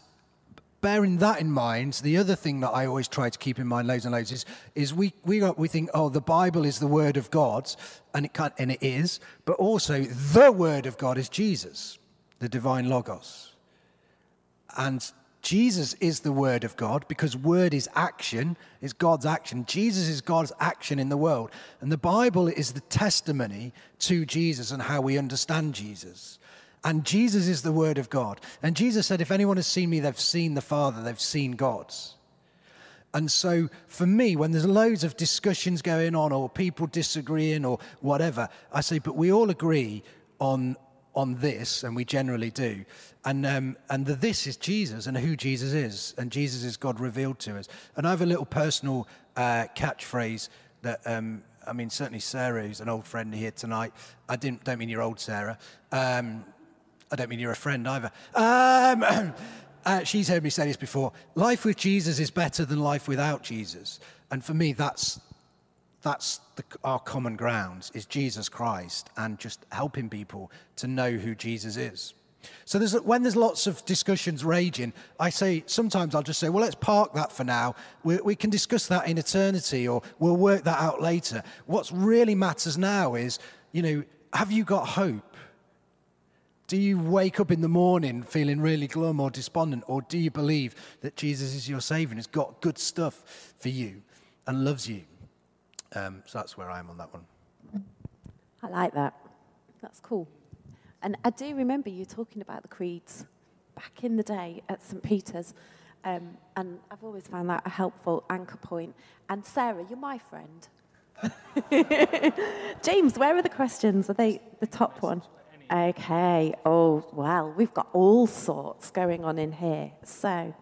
bearing that in mind, the other thing that I always try to keep in mind loads and loads is, is we, we, we think, oh, the Bible is the word of God, and it, can, and it is, but also the word of God is Jesus, the divine Logos. And Jesus is the Word of God because Word is action, is God's action. Jesus is God's action in the world. And the Bible is the testimony to Jesus and how we understand Jesus. And Jesus is the Word of God. And Jesus said, If anyone has seen me, they've seen the Father, they've seen God's. And so, for me, when there's loads of discussions going on or people disagreeing or whatever, I say, but we all agree on on this, and we generally do. And, um, and the this is Jesus and who Jesus is, and Jesus is God revealed to us. And I have a little personal uh, catchphrase that, um, I mean, certainly Sarah, who's an old friend here tonight, I didn't, don't mean you're old, Sarah. Um, I don't mean you're a friend either. Um, uh, she's heard me say this before. Life with Jesus is better than life without Jesus. And for me, that's that's the, our common ground is Jesus Christ and just helping people to know who Jesus is. So there's, when there's lots of discussions raging, I say sometimes I'll just say, well, let's park that for now. We, we can discuss that in eternity, or we'll work that out later. What really matters now is, you know, have you got hope? Do you wake up in the morning feeling really glum or despondent, or do you believe that Jesus is your Savior and has got good stuff for you and loves you? Um, so that's where I am on that one. I like that. That's cool. And I do remember you talking about the creeds back in the day at St. Peter's. Um, and I've always found that a helpful anchor point. And Sarah, you're my friend. James, where are the questions? Are they the top one? Okay. Oh, well, we've got all sorts going on in here. So,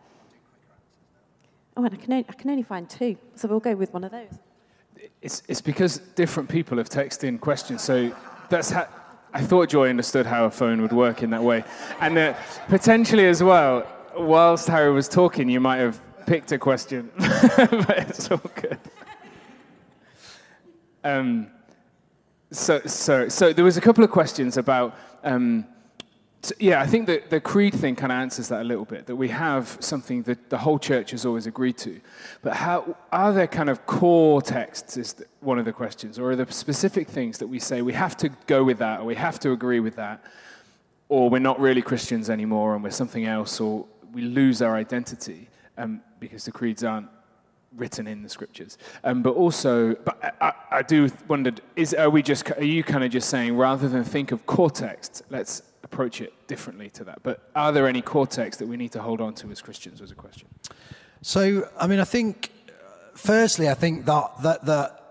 oh, and I can, only, I can only find two. So we'll go with one of those. It's, it's because different people have texted in questions. So that's how, I thought Joy understood how a phone would work in that way. And uh, potentially as well, whilst Harry was talking, you might have picked a question. but it's all good. Um, so, so, so there was a couple of questions about um, yeah, I think that the creed thing kind of answers that a little bit. That we have something that the whole church has always agreed to, but how are there kind of core texts? Is one of the questions, or are there specific things that we say we have to go with that, or we have to agree with that, or we're not really Christians anymore and we're something else, or we lose our identity um, because the creeds aren't written in the scriptures. Um, but also, but I, I do wonder: is are we just are you kind of just saying rather than think of core texts, let's approach it differently to that. But are there any core texts that we need to hold on to as Christians? Was a question. So, I mean, I think, uh, firstly, I think that that that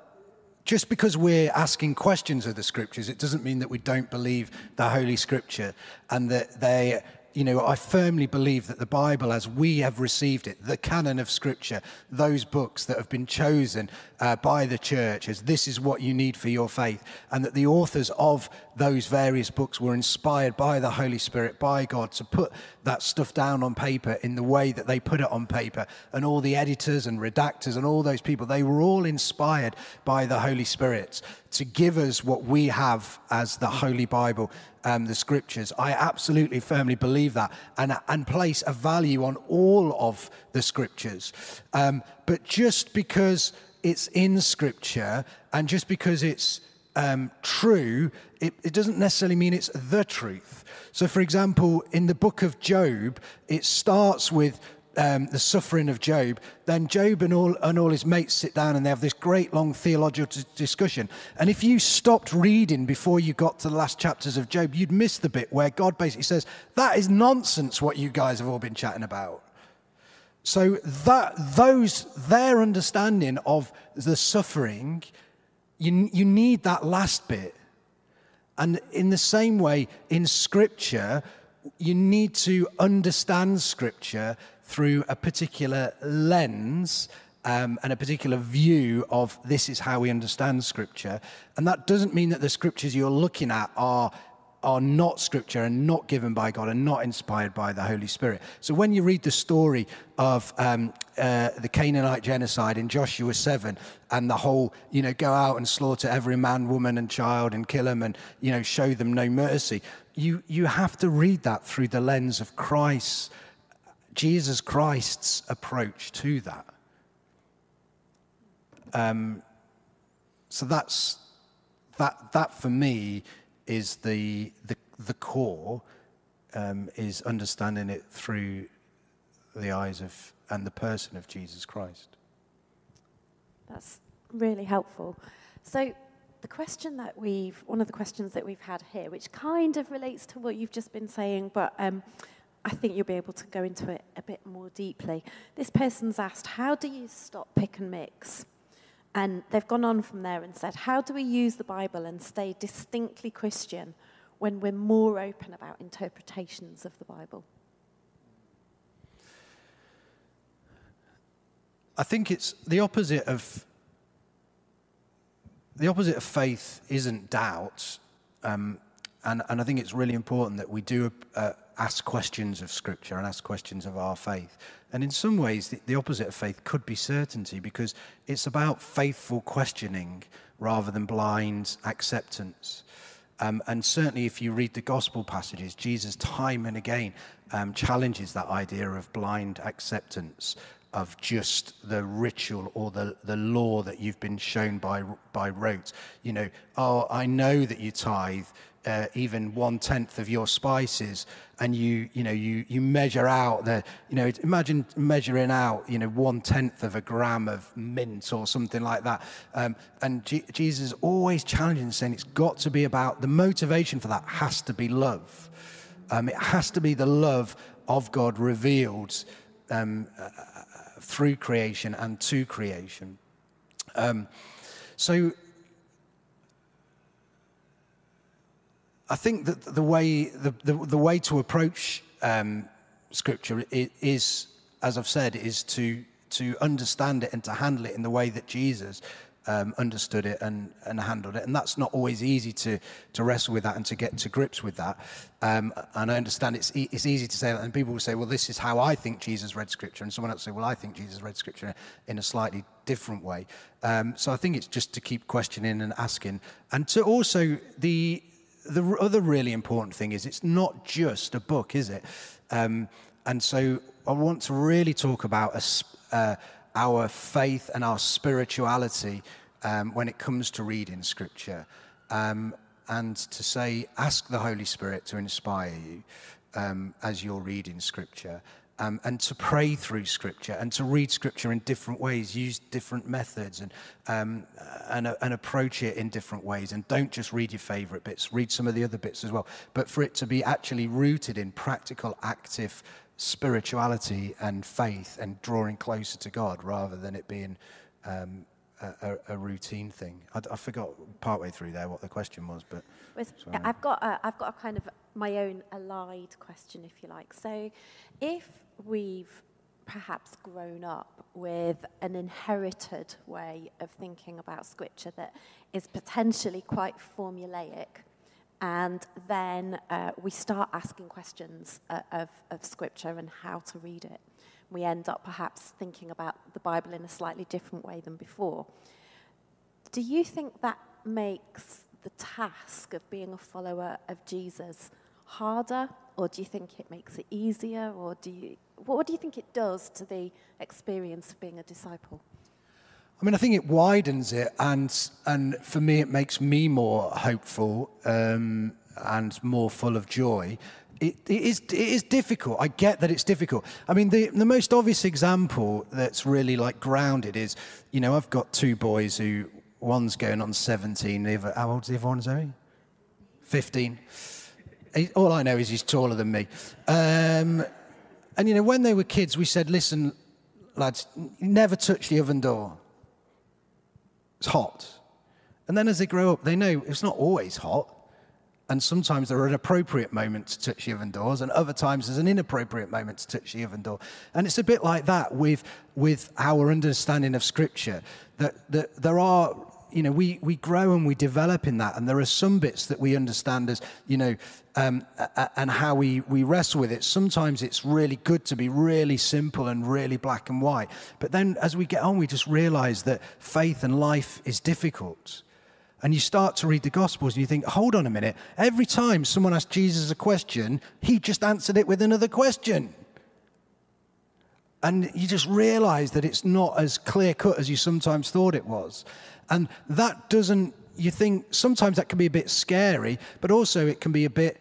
just because we're asking questions of the scriptures, it doesn't mean that we don't believe the Holy Scripture and that they you know, I firmly believe that the Bible, as we have received it, the canon of Scripture, those books that have been chosen uh, by the church as this is what you need for your faith, and that the authors of those various books were inspired by the Holy Spirit, by God, to put that stuff down on paper in the way that they put it on paper. And all the editors and redactors and all those people, they were all inspired by the Holy Spirit to give us what we have as the Holy Bible um, the scriptures. I absolutely firmly believe that and, and place a value on all of the scriptures. Um, but just because it's in scripture and just because it's um, true, it, it doesn't necessarily mean it's the truth. So, for example, in the book of Job, it starts with um, the suffering of Job, then Job and all, and all his mates sit down and they have this great long theological discussion. And if you stopped reading before you got to the last chapters of Job, you'd miss the bit where God basically says, That is nonsense what you guys have all been chatting about. So that those their understanding of the suffering, you, you need that last bit. And in the same way, in Scripture, you need to understand Scripture through a particular lens um, and a particular view of this is how we understand Scripture. And that doesn't mean that the Scriptures you're looking at are are not scripture and not given by God and not inspired by the Holy Spirit. So when you read the story of um, uh, the Canaanite genocide in Joshua 7 and the whole, you know, go out and slaughter every man, woman, and child and kill them and, you know, show them no mercy, you, you have to read that through the lens of Christ Jesus Christ's approach to that. Um, so that's that. That for me is the the, the core. Um, is understanding it through the eyes of and the person of Jesus Christ. That's really helpful. So the question that we've, one of the questions that we've had here, which kind of relates to what you've just been saying, but um, I think you'll be able to go into it a bit more deeply. This person's asked, How do you stop pick and mix? And they've gone on from there and said, How do we use the Bible and stay distinctly Christian when we're more open about interpretations of the Bible? I think it's the opposite of the opposite of faith isn't doubt, um, and, and I think it's really important that we do uh, ask questions of Scripture and ask questions of our faith. And in some ways, the, the opposite of faith could be certainty because it's about faithful questioning rather than blind acceptance. Um, and certainly, if you read the gospel passages, Jesus time and again um, challenges that idea of blind acceptance of just the ritual or the, the law that you've been shown by, by rote. You know, oh, I know that you tithe, uh, even one tenth of your spices, and you you know you you measure out the you know imagine measuring out you know one tenth of a gram of mint or something like that. Um, and G- Jesus is always challenging, saying it's got to be about the motivation for that has to be love. Um, it has to be the love of God revealed um, uh, through creation and to creation. Um, so I think that the way, the, the, the way to approach um, Scripture is, as I've said, is to, to understand it and to handle it in the way that Jesus um, understood it and, and handled it. And that's not always easy to, to wrestle with that and to get to grips with that. Um, and I understand it's, e- it's easy to say that, and people will say, well, this is how I think Jesus read Scripture. And someone else will say, well, I think Jesus read Scripture in a slightly different way. Um, so I think it's just to keep questioning and asking. And to also, the, the other really important thing is it's not just a book, is it? Um, and so I want to really talk about a, uh, our faith and our spirituality um, when it comes to reading Scripture. Um, and to say, ask the Holy Spirit to inspire you um, as you're reading Scripture um, and to pray through Scripture and to read Scripture in different ways, use different methods, and, um, and, uh, and approach it in different ways. And don't just read your favorite bits, read some of the other bits as well. But for it to be actually rooted in practical, active spirituality and faith and drawing closer to God rather than it being um, a, a, routine thing. I, I forgot partway through there what the question was, but Was- I've got a, I've got a kind of my own allied question, if you like. So, if we've perhaps grown up with an inherited way of thinking about scripture that is potentially quite formulaic, and then uh, we start asking questions uh, of, of scripture and how to read it, we end up perhaps thinking about the Bible in a slightly different way than before. Do you think that makes the task of being a follower of Jesus harder, or do you think it makes it easier, or do you, what do you think it does to the experience of being a disciple? I mean, I think it widens it, and and for me, it makes me more hopeful um, and more full of joy. It, it is it is difficult. I get that it's difficult. I mean, the the most obvious example that's really like grounded is, you know, I've got two boys who one's going on seventeen. The other, how old's the other one? Zoe? Fifteen. He- All I know is he's taller than me. Um, and you know, when they were kids, we said, "Listen, lads, never touch the oven door." it's hot. And then as they grow up, they know it's not always hot. And sometimes there are an appropriate moment to touch the oven doors, and other times there's an inappropriate moment to touch the oven door. And it's a bit like that with, with our understanding of Scripture, that, that there are, you know, we, we grow and we develop in that, and there are some bits that we understand as, you know, um, and how we, we wrestle with it. Sometimes it's really good to be really simple and really black and white. But then as we get on, we just realize that faith and life is difficult. And you start to read the Gospels and you think, hold on a minute. Every time someone asked Jesus a question, he just answered it with another question. And you just realize that it's not as clear cut as you sometimes thought it was. And that doesn't, you think sometimes that can be a bit scary, but also it can be a bit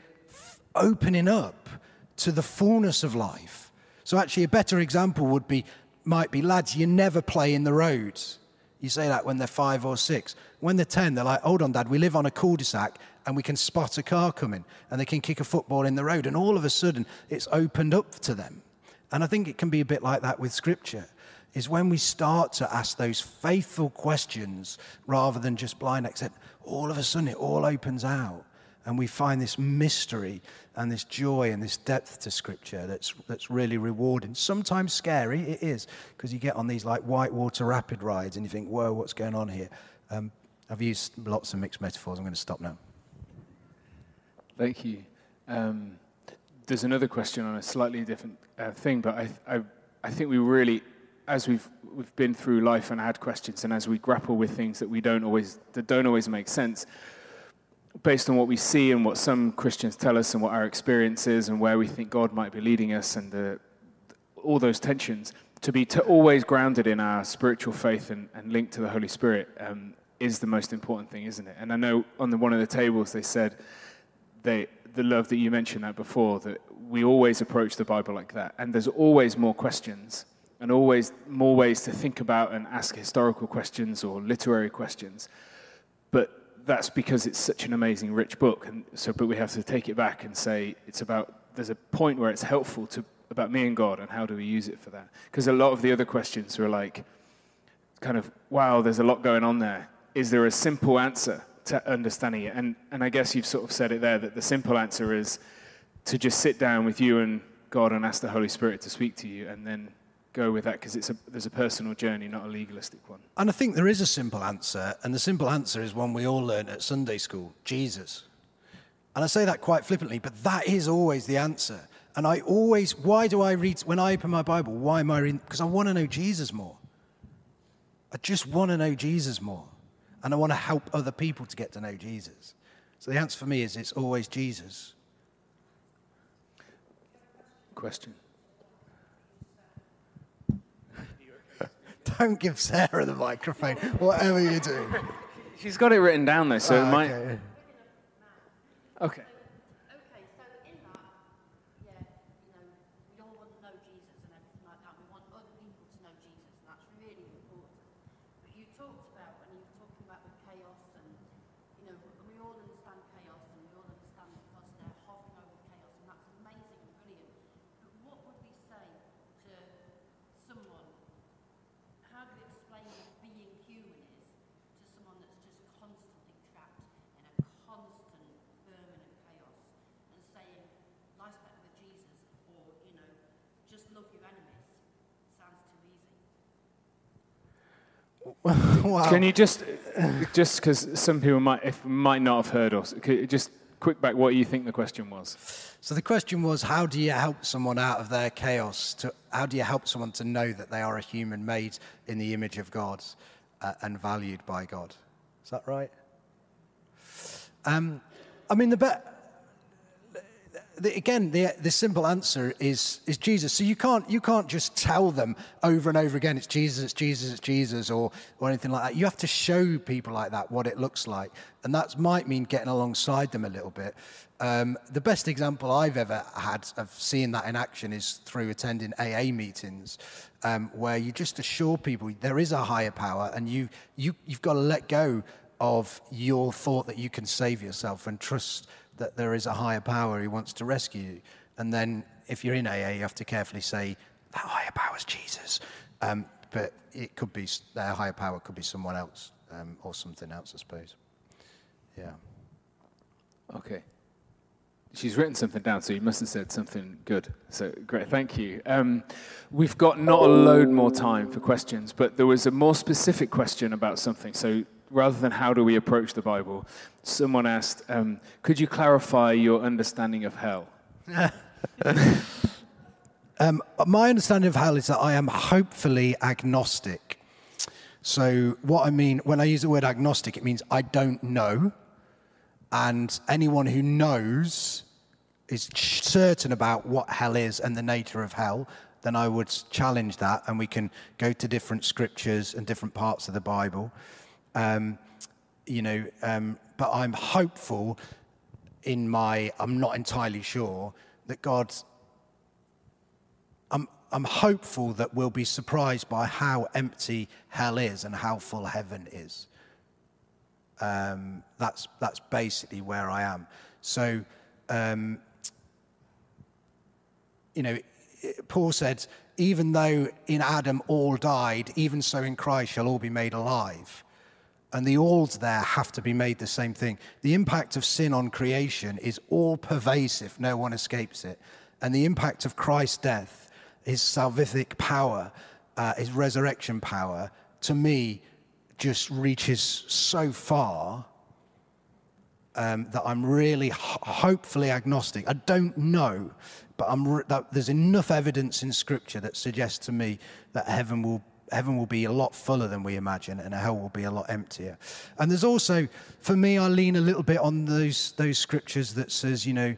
opening up to the fullness of life. So actually, a better example would be, might be, lads, you never play in the roads. You say that when they're five or six. When they're 10, they're like, hold on, dad, we live on a cul de sac and we can spot a car coming and they can kick a football in the road. And all of a sudden, it's opened up to them. And I think it can be a bit like that with scripture, is when we start to ask those faithful questions rather than just blind accept, all of a sudden it all opens out. And we find this mystery and this joy and this depth to scripture that's, that's really rewarding. Sometimes scary, it is, because you get on these like whitewater rapid rides and you think, whoa, what's going on here? Um, I've used lots of mixed metaphors. I'm going to stop now. Thank you. Um, there's another question on a slightly different uh, thing, but I, I, I think we really, as we've we've been through life and had questions, and as we grapple with things that we don't always that don't always make sense, based on what we see and what some Christians tell us and what our experience is and where we think God might be leading us and the, all those tensions, to be to always grounded in our spiritual faith and, and linked to the Holy Spirit um, is the most important thing, isn't it? And I know on the, one of the tables they said they, the love that you mentioned that before, that we always approach the Bible like that. And there's always more questions and always more ways to think about and ask historical questions or literary questions. But that's because it's such an amazing, rich book. And so, but we have to take it back and say it's about, there's a point where it's helpful to, about me and God and how do we use it for that? Because a lot of the other questions are like, kind of, wow, there's a lot going on there. Is there a simple answer to understanding it? And, and I guess you've sort of said it there that the simple answer is to just sit down with you and God and ask the Holy Spirit to speak to you and then go with that because it's a, there's a personal journey, not a legalistic one. And I think there is a simple answer, and the simple answer is one we all learn at Sunday school Jesus. And I say that quite flippantly, but that is always the answer. And I always, why do I read, when I open my Bible, why am I reading? Because I want to know Jesus more. I just want to know Jesus more. And I want to help other people to get to know Jesus. So the answer for me is it's always Jesus. Question. Don't give Sarah the microphone, whatever you do. She's got it written down though, so it Ah, might. okay. Okay. Okay, so in that, yeah, you know, we all want to know Jesus and everything like that. We want other people to know Jesus, and that's really important. But you talked about, when you were talking about the chaos, and, you know, we all understand chaos, and we all understand because they're hovering over chaos, and that's amazing and brilliant. But what would we say to someone? How do we explain what being human is wow. Can you just, just because some people might, if, might not have heard us, just quick back what do you think the question was? So the question was, how do you help someone out of their chaos? To, how do you help someone to know that they are a human made in the image of God uh, and valued by God? Is that right? Um, I mean, the, be- the again, the, the simple answer is, is Jesus. So you can't, you can't just tell them over and over again, it's Jesus, it's Jesus, it's Jesus, or, or anything like that. You have to show people like that what it looks like. And that might mean getting alongside them a little bit. Um, the best example I've ever had of seeing that in action is through attending AA meetings, um, where you just assure people there is a higher power, and you, you, you've got to let go of your thought that you can save yourself and trust that there is a higher power who wants to rescue you. And then if you're in AA, you have to carefully say, that higher power is Jesus. Um, but it could be, that higher power could be someone else um, or something else, I suppose. Yeah. Okay. She's written something down, so you must have said something good. So great, thank you. Um, we've got not a load more time for questions, but there was a more specific question about something. So rather than how do we approach the Bible, someone asked, um, could you clarify your understanding of hell? Um, my understanding of hell is that I am hopefully agnostic. So, what I mean when I use the word agnostic, it means I don't know. And anyone who knows is certain about what hell is and the nature of hell, then I would challenge that and we can go to different scriptures and different parts of the Bible. Um, you know, um, but I'm hopeful in my, I'm not entirely sure that God I'm, I'm hopeful that we'll be surprised by how empty hell is and how full heaven is. Um, that's, that's basically where I am. So, um, you know, Paul said, even though in Adam all died, even so in Christ shall all be made alive. And the alls there have to be made the same thing. The impact of sin on creation is all pervasive, no one escapes it. And the impact of Christ's death, his salvific power, uh, his resurrection power, to me, just reaches so far um, that I'm really ho- hopefully agnostic. I don't know, but re- there's enough evidence in Scripture that suggests to me that heaven will heaven will be a lot fuller than we imagine, and hell will be a lot emptier. And there's also, for me, I lean a little bit on those those scriptures that says, you know.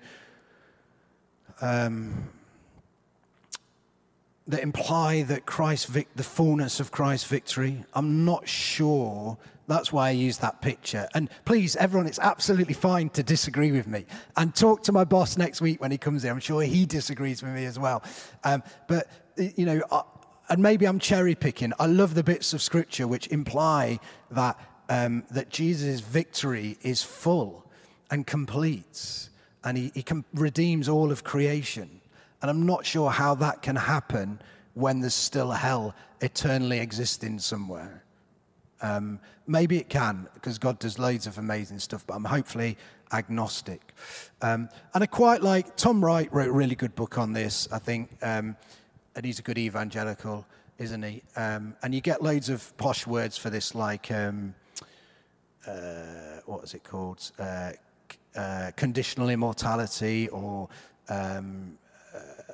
Um, that imply that Christ, vic- the fullness of Christ's victory. I'm not sure. That's why I use that picture. And please, everyone, it's absolutely fine to disagree with me. And talk to my boss next week when he comes in. I'm sure he disagrees with me as well. Um, but, you know, I, and maybe I'm cherry picking. I love the bits of scripture which imply that, um, that Jesus' victory is full and complete. And he, he can, redeems all of creation. And I'm not sure how that can happen when there's still hell eternally existing somewhere. Um, maybe it can, because God does loads of amazing stuff, but I'm hopefully agnostic. Um, and I quite like, Tom Wright wrote a really good book on this, I think, um, and he's a good evangelical, isn't he? Um, and you get loads of posh words for this, like, um, uh, what is it called? Uh, uh, conditional immortality or um,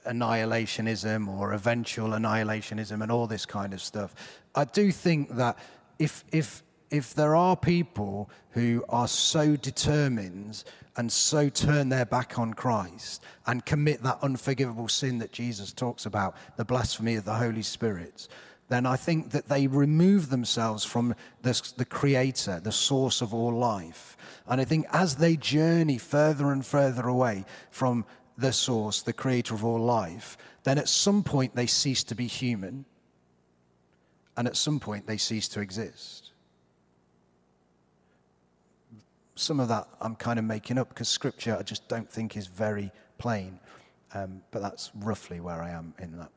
annihilationism or eventual annihilationism and all this kind of stuff. I do think that if, if, if there are people who are so determined and so turn their back on Christ and commit that unforgivable sin that Jesus talks about, the blasphemy of the Holy Spirit, then I think that they remove themselves from the, the Creator, the source of all life. And I think as they journey further and further away from the source, the creator of all life, then at some point they cease to be human, and at some point they cease to exist. Some of that I'm kind of making up because scripture I just don't think is very plain, um, but that's roughly where I am in that.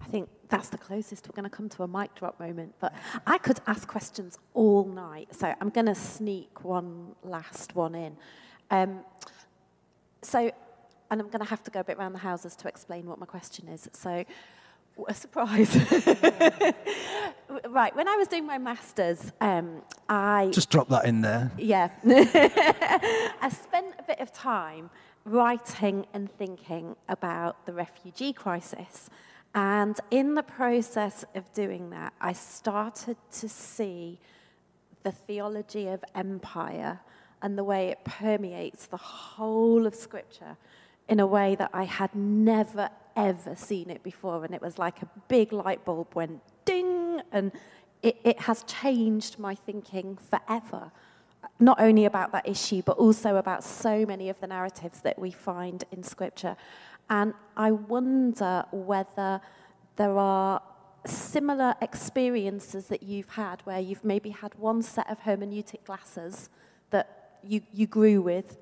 I think that's the closest we're going to come to a mic drop moment. But I could ask questions all night, so I'm going to sneak one last one in. Um, so, and I'm going to have to go a bit around the houses to explain what my question is. So, What a surprise. right, when I was doing my master's, um, I Just drop that in there. yeah. I spent a bit of time writing and thinking about the refugee crisis. And in the process of doing that, I started to see the theology of empire and the way it permeates the whole of Scripture in a way that I had never, ever seen it before. And it was like a big light bulb went ding, and it, it has changed my thinking forever. Not only about that issue, but also about so many of the narratives that we find in Scripture. And I wonder whether there are similar experiences that you've had where you've maybe had one set of hermeneutic glasses that you, you grew with,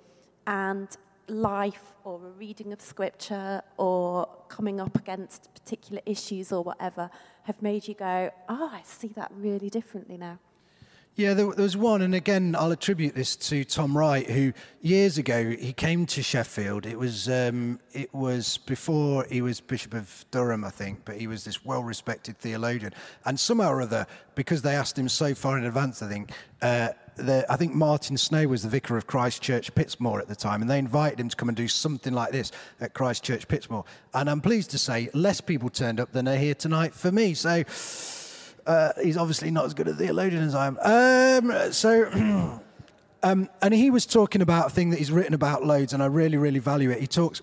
and life or a reading of scripture or coming up against particular issues or whatever have made you go, oh, I see that really differently now. Yeah, there, there was one, and again, I'll attribute this to Tom Wright, who years ago he came to Sheffield. It was um, it was before he was Bishop of Durham, I think, but he was this well-respected theologian. And somehow or other, because they asked him so far in advance, I think. Uh, the, I think Martin Snow was the vicar of Christ Church Pitsmoor at the time, and they invited him to come and do something like this at Christ Church Pitsmoor. And I'm pleased to say, less people turned up than are here tonight for me. So uh, he's obviously not as good a theologian as I am. Um, so, um, and he was talking about a thing that he's written about loads, and I really, really value it. He talks.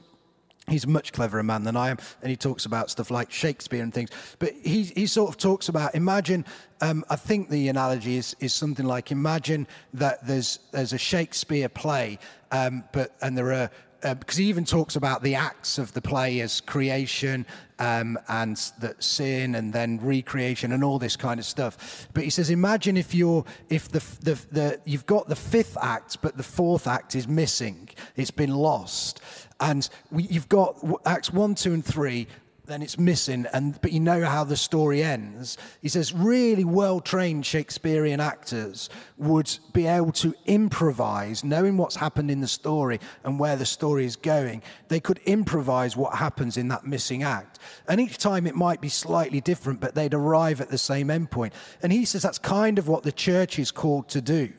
He's a much cleverer man than I am, and he talks about stuff like Shakespeare and things. But he, he sort of talks about imagine. Um, I think the analogy is, is something like imagine that there's there's a Shakespeare play, um, but and there are uh, because he even talks about the acts of the play as creation um, and that sin and then recreation and all this kind of stuff. But he says, imagine if you're if the, the the you've got the fifth act, but the fourth act is missing. It's been lost, and we, you've got acts one, two, and three then it's missing and but you know how the story ends. He says really well trained shakespearean actors would be able to improvise knowing what's happened in the story and where the story is going they could improvise what happens in that missing act. And each time it might be slightly different but they'd arrive at the same endpoint. And he says that's kind of what the church is called to do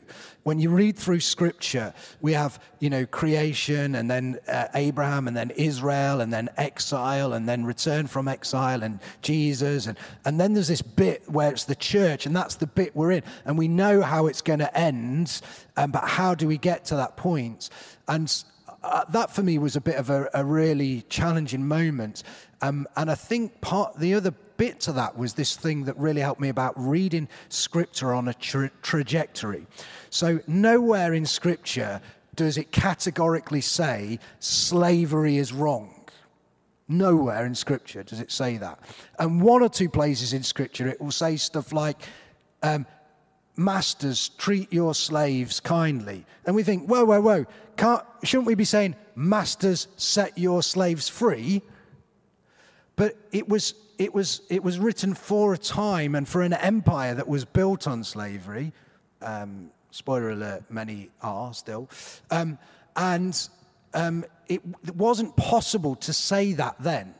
when you read through scripture, we have, you know, creation and then uh, Abraham and then Israel and then exile and then return from exile and Jesus. And, and then there's this bit where it's the church and that's the bit we're in. And we know how it's going to end, um, but how do we get to that point? And uh, that for me was a bit of a, a really challenging moment. Um, and I think part the other bit to that was this thing that really helped me about reading scripture on a tra- trajectory. So, nowhere in scripture does it categorically say slavery is wrong. Nowhere in scripture does it say that. And one or two places in scripture it will say stuff like, um, Masters, treat your slaves kindly. And we think, whoa, whoa, whoa, Can't, shouldn't we be saying, Masters, set your slaves free? But it was, it, was, it was written for a time and for an empire that was built on slavery. Um, spoiler alert, many are still. Um, and um, it, it wasn't possible to say that then.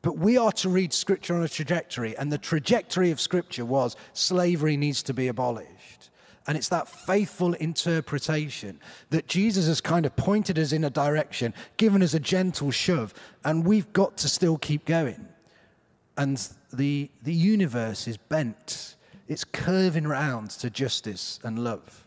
But we are to read Scripture on a trajectory, and the trajectory of Scripture was slavery needs to be abolished. And it's that faithful interpretation that Jesus has kind of pointed us in a direction, given us a gentle shove, and we've got to still keep going. And the, the universe is bent, it's curving round to justice and love.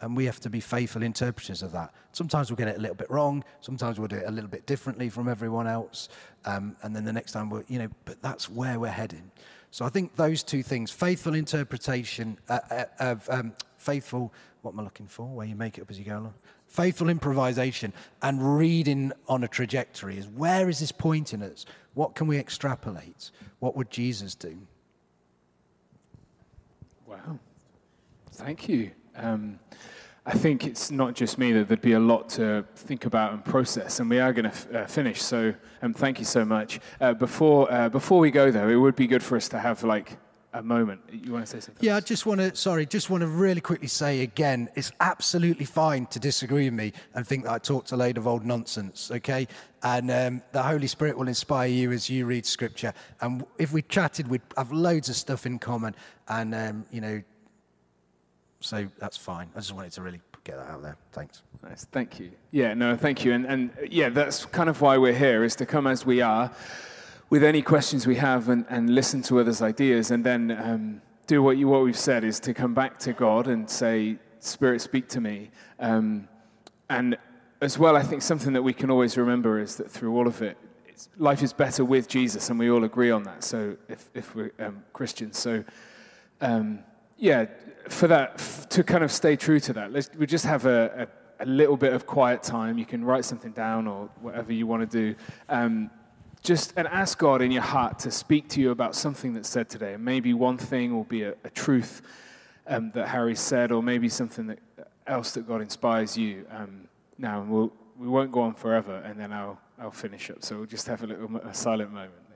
And we have to be faithful interpreters of that. Sometimes we'll get it a little bit wrong. Sometimes we'll do it a little bit differently from everyone else. Um, and then the next time we'll, you know, but that's where we're heading. So I think those two things faithful interpretation uh, uh, of um, faithful, what am I looking for? Where you make it up as you go along. Faithful improvisation and reading on a trajectory is where is this pointing us? What can we extrapolate? What would Jesus do? Wow. Thank you. Um, I think it's not just me that there'd be a lot to think about and process, and we are going to f- uh, finish. So, um, thank you so much. Uh, before uh, before we go, though, it would be good for us to have like a moment. You want to say something? Yeah, I just want to, sorry, just want to really quickly say again, it's absolutely fine to disagree with me and think that I talked a load of old nonsense, okay? And um, the Holy Spirit will inspire you as you read scripture. And if we chatted, we'd have loads of stuff in common. And, um, you know, so that's fine. I just wanted to really get that out there. Thanks. Nice, thank you. Yeah, no, thank you. And, and yeah, that's kind of why we're here, is to come as we are with any questions we have and, and listen to others' ideas and then um, do what, you, what we've said is to come back to God and say, Spirit, speak to me. Um, and as well, I think something that we can always remember is that through all of it, life is better with Jesus, and we all agree on that. So if, if we're um, Christians, so um, yeah, for that, f- to kind of stay true to that, let's, we just have a, a, a, little bit of quiet time. You can write something down or whatever you want to do. Just and ask God in your heart to speak to you about something that's said today. And maybe one thing will be a, a truth um, that Harry said, or maybe something that, else that God inspires you. Um, now, we'll, we won't go on forever, and then I'll, I'll finish up. So we'll just have a little a silent moment.